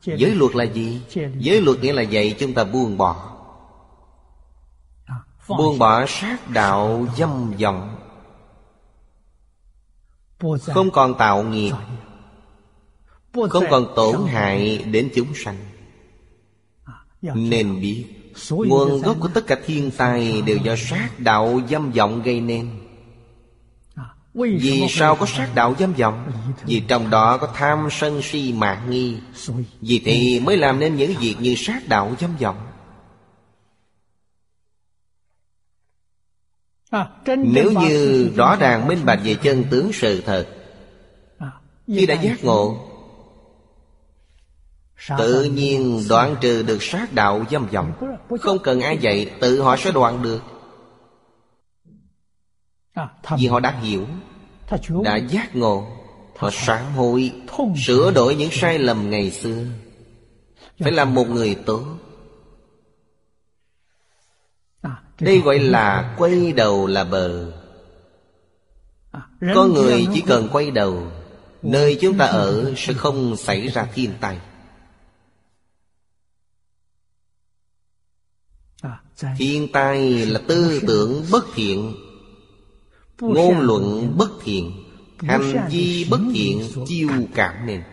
Giới luật là gì? Giới luật nghĩa là dạy chúng ta buông bỏ. Buông bỏ sát đạo dâm vọng Không còn tạo nghiệp. Không còn tổn hại đến chúng sanh. Nên biết Nguồn gốc của tất cả thiên tai Đều do sát đạo dâm vọng gây nên. Vì sao có sát đạo dâm vọng? Vì trong đó có tham sân si mạng nghi. Vì thì mới làm nên những việc như sát đạo dâm vọng Nếu như rõ ràng minh bạch về chân tướng sự thật Khi đã giác ngộ Tự nhiên đoạn trừ được sát đạo dâm vọng Không cần ai dạy Tự họ sẽ đoạn được. Vì họ đã hiểu Đã giác ngộ Họ sáng hối Sửa đổi những sai lầm ngày xưa. Phải làm một người tốt Đây gọi là quay đầu là bờ. Có người chỉ cần quay đầu Nơi chúng ta ở sẽ không xảy ra thiên tai. Thiên tai là tư tưởng bất thiện Ngôn luận bất thiện Hành vi bất thiện chiêu cảm nên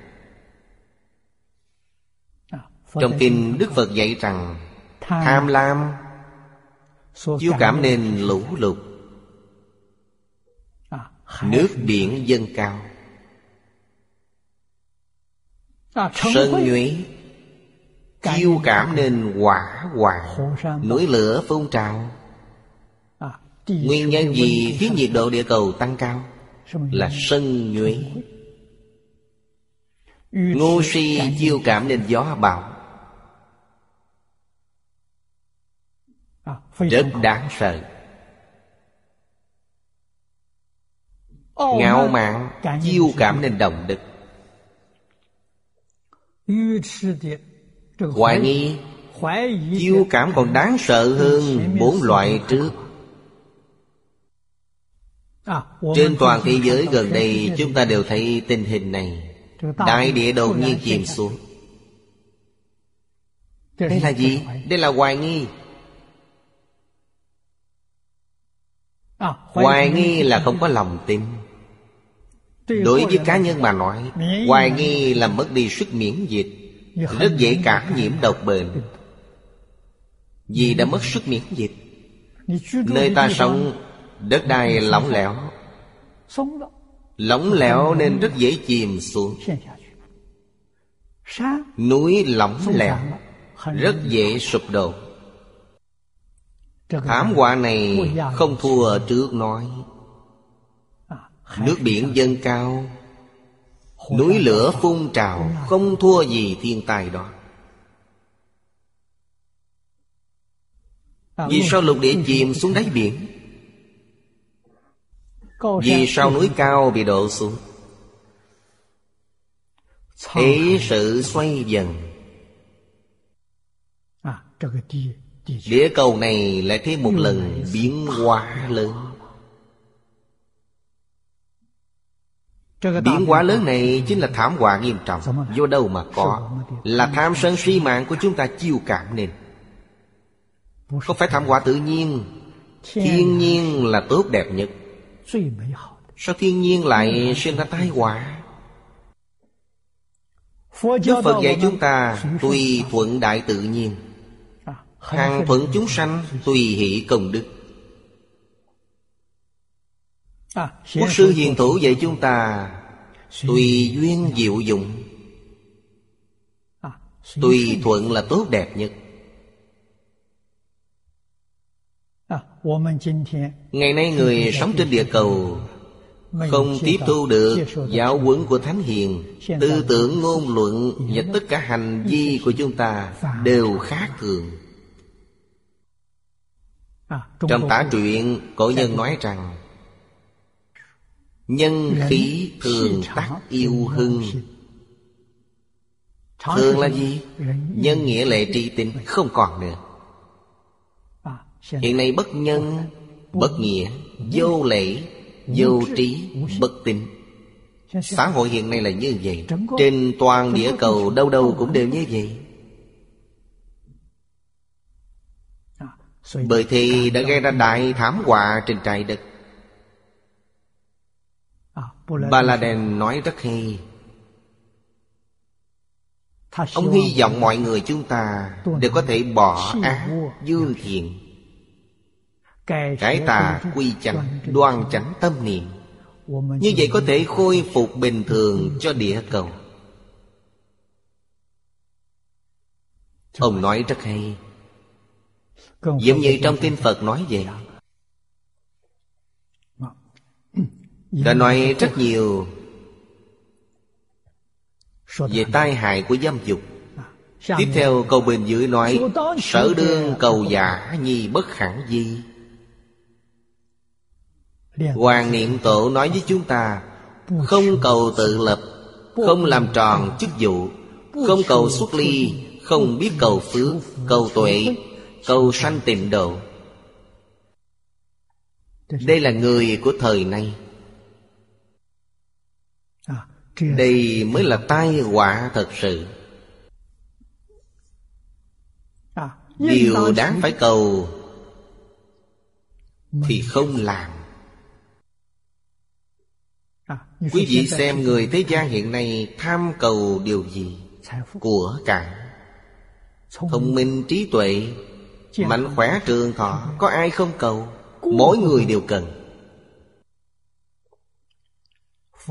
Trong kinh Đức Phật dạy rằng Tham lam Chiêu cảm nên lũ lụt. Nước biển dâng cao. Sân nhuế. Chiêu cảm nên quả hoàng Núi lửa phun trào. Nguyên nhân gì khiến nhiệt độ địa cầu tăng cao? Là sân nhuế. Ngô si chiêu cảm nên gió bão Rất đáng sợ. Ngạo mạn chiêu cảm nên động đực Hoài nghi Chiêu cảm còn đáng sợ hơn bốn loại trước. Trên toàn thế giới gần đây Chúng ta đều thấy tình hình này. Đại địa đột nhiên chìm xuống. Đây là gì? Đây là hoài nghi Hoài nghi là không có lòng tin. Đối với cá nhân mà nói Hoài nghi là mất đi sức miễn dịch rất dễ cảm nhiễm độc bệnh. Vì đã mất sức miễn dịch Nơi ta sống Đất đai lỏng lẻo. Lỏng lẻo nên rất dễ chìm xuống. Núi lỏng lẻo Rất dễ sụp đổ Thảm họa này không thua trước nói. Nước biển dâng cao Núi lửa phun trào Không thua gì thiên tai đó. Vì sao lục địa chìm xuống đáy biển? Vì sao núi cao bị đổ xuống? Thế sự xoay dần Địa cầu này lại thêm một lần biến hóa lớn. Biến hóa lớn này chính là thảm họa nghiêm trọng. Do đâu mà có. Là tham sân si mạng của chúng ta chiêu cảm nên. Không phải thảm họa tự nhiên. Thiên nhiên là tốt đẹp nhất. Sao thiên nhiên lại sinh ra tai họa? Đức Phật dạy chúng ta Tùy thuận đại tự nhiên Hàng thuận chúng sanh Tùy hỷ công đức. Quốc sư hiền thủ dạy chúng ta Tùy duyên diệu dụng. Tùy thuận là tốt đẹp nhất. Ngày nay người sống trên địa cầu Không tiếp thu được giáo huấn của Thánh Hiền Tư tưởng ngôn luận và tất cả hành vi của chúng ta Đều khác thường Trong tả truyện cổ nhân nói rằng Nhân khí thường tắc yêu hưng. Thường là gì? Nhân nghĩa lệ tri tinh không còn nữa. Hiện nay bất nhân, bất nghĩa, vô lễ, vô trí, bất tín. Xã hội hiện nay là như vậy. Trên toàn địa cầu đâu đâu cũng đều như vậy Bởi thì đã gây ra đại thảm họa trên trái đất. Baladen nói rất hay. Ông hy vọng mọi người chúng ta Đều có thể bỏ ác dương thiện. Cải tà quy chánh đoan chánh tâm niệm. Như vậy có thể khôi phục bình thường cho địa cầu. Ông nói rất hay Giống như trong kinh Phật nói vậy. Đã nói rất nhiều Về tai hại của dâm dục. Tiếp theo câu bên dưới nói Sở đương cầu giả nhi bất hẳn di. Hoàng Niệm Tổ nói với chúng ta Không cầu tự lập Không làm tròn chức vụ Không cầu xuất ly Không biết cầu phước Cầu tuệ Cầu sanh tịnh độ. Đây là người của thời nay. Đây mới là tai họa thật sự. Điều đáng phải cầu thì không làm. Quý vị xem người thế gian hiện nay tham cầu điều gì của cải thông minh trí tuệ mạnh khỏe trường thọ có ai không cầu? Mỗi người đều cần.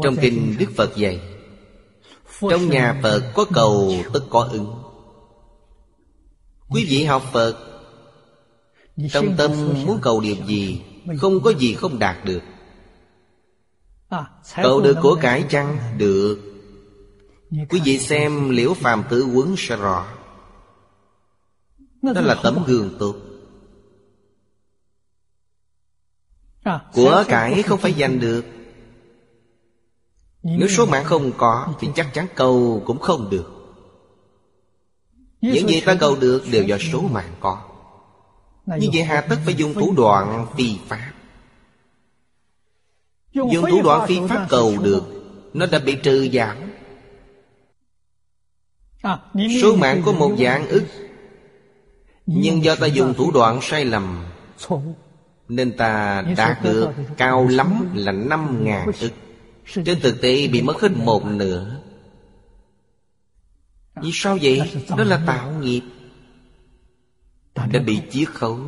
Trong kinh Đức Phật dạy Trong nhà Phật có cầu tức có ứng. Quý vị học Phật Trong tâm muốn cầu điều gì Không có gì? không đạt được. Cầu được của cải chăng? Được. Quý vị xem liễu phàm tử quấn sẽ rõ Đó là tấm gương tốt. Của cải không phải giành được. Nếu số mạng không có Thì chắc chắn cầu cũng không được. Những gì ta cầu được Đều do số mạng có. Như vậy hà tất phải dùng thủ đoạn phi pháp. Dùng thủ đoạn phi pháp cầu được Nó đã bị trừ giảm Số mạng có một dạng ức Nhưng do ta dùng thủ đoạn sai lầm Nên ta đạt được cao lắm là năm ngàn ức. trên thực tế bị mất hết một nửa. Vì sao vậy? Đó là tạo nghiệp. Đã bị chiết khấu.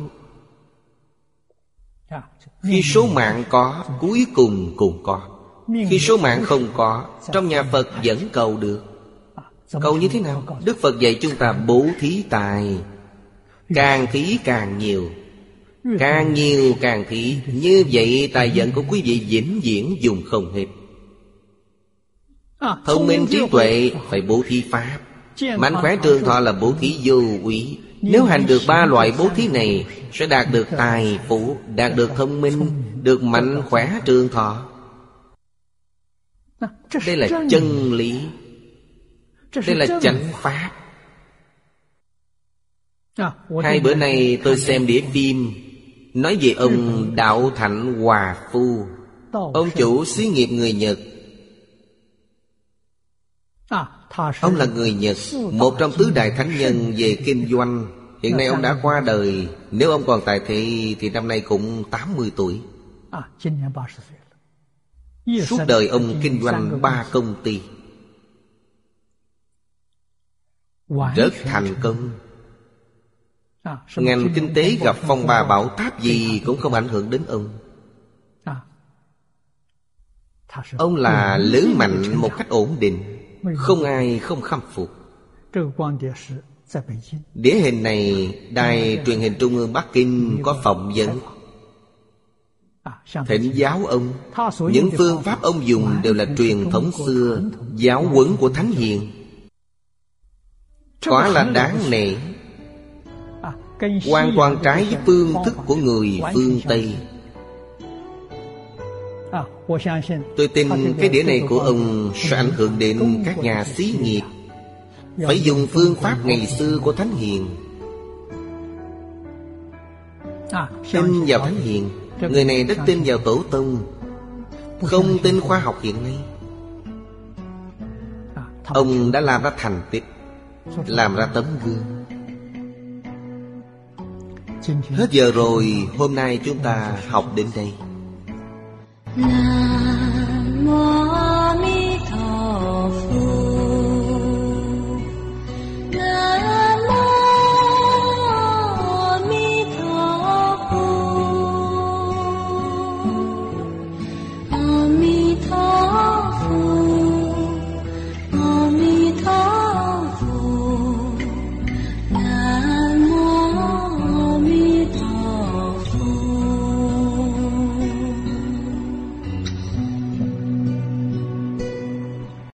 Khi số mạng có Cuối cùng cũng có. Khi số mạng không có Trong nhà Phật vẫn cầu được. Cầu như thế nào? Đức Phật dạy chúng ta bố thí tài Càng thí càng nhiều. Càng nhiều càng thí Như vậy tài vận của quý vị vĩnh viễn dùng không hết. Thông minh trí tuệ phải bố thí pháp. Mạnh khỏe trường thọ là bố thí vô quý Nếu hành được ba loại bố thí này, Sẽ đạt được tài phú, Đạt được thông minh, Được mạnh khỏe trường thọ. Đây là chân lý. Đây là chánh pháp. Hai bữa nay tôi xem đĩa phim. Nói về ông Đạo Thạnh Hòa Phu. Ông chủ xí nghiệp người Nhật. Ông là người Nhật Một trong tứ đại thánh nhân về kinh doanh. Hiện nay ông đã qua đời. Nếu ông còn tại thị Thì năm nay cũng 80 tuổi. Suốt đời ông kinh doanh ba công ty. Rất thành công Ngành kinh tế gặp phong ba bão táp gì Cũng không ảnh hưởng đến ông. Ông là lớn mạnh một cách ổn định. Không ai không khâm phục. Đĩa hình này Đài truyền hình trung ương Bắc Kinh Có phỏng vấn. Thỉnh giáo ông. Những phương pháp ông dùng đều là truyền thống xưa Giáo huấn của Thánh Hiền. Quả là đáng nể Hoàn toàn trái với phương thức của người phương Tây. Tôi tin cái đĩa này của ông sẽ ảnh hưởng đến các nhà xí nghiệp. Phải dùng phương pháp ngày xưa của Thánh Hiền. Tin vào Thánh Hiền. Người này rất tin vào Tổ Tông. Không tin khoa học hiện nay. Ông đã làm ra thành tích Làm ra tấm gương Hết giờ rồi Hôm nay chúng ta học đến đây. Là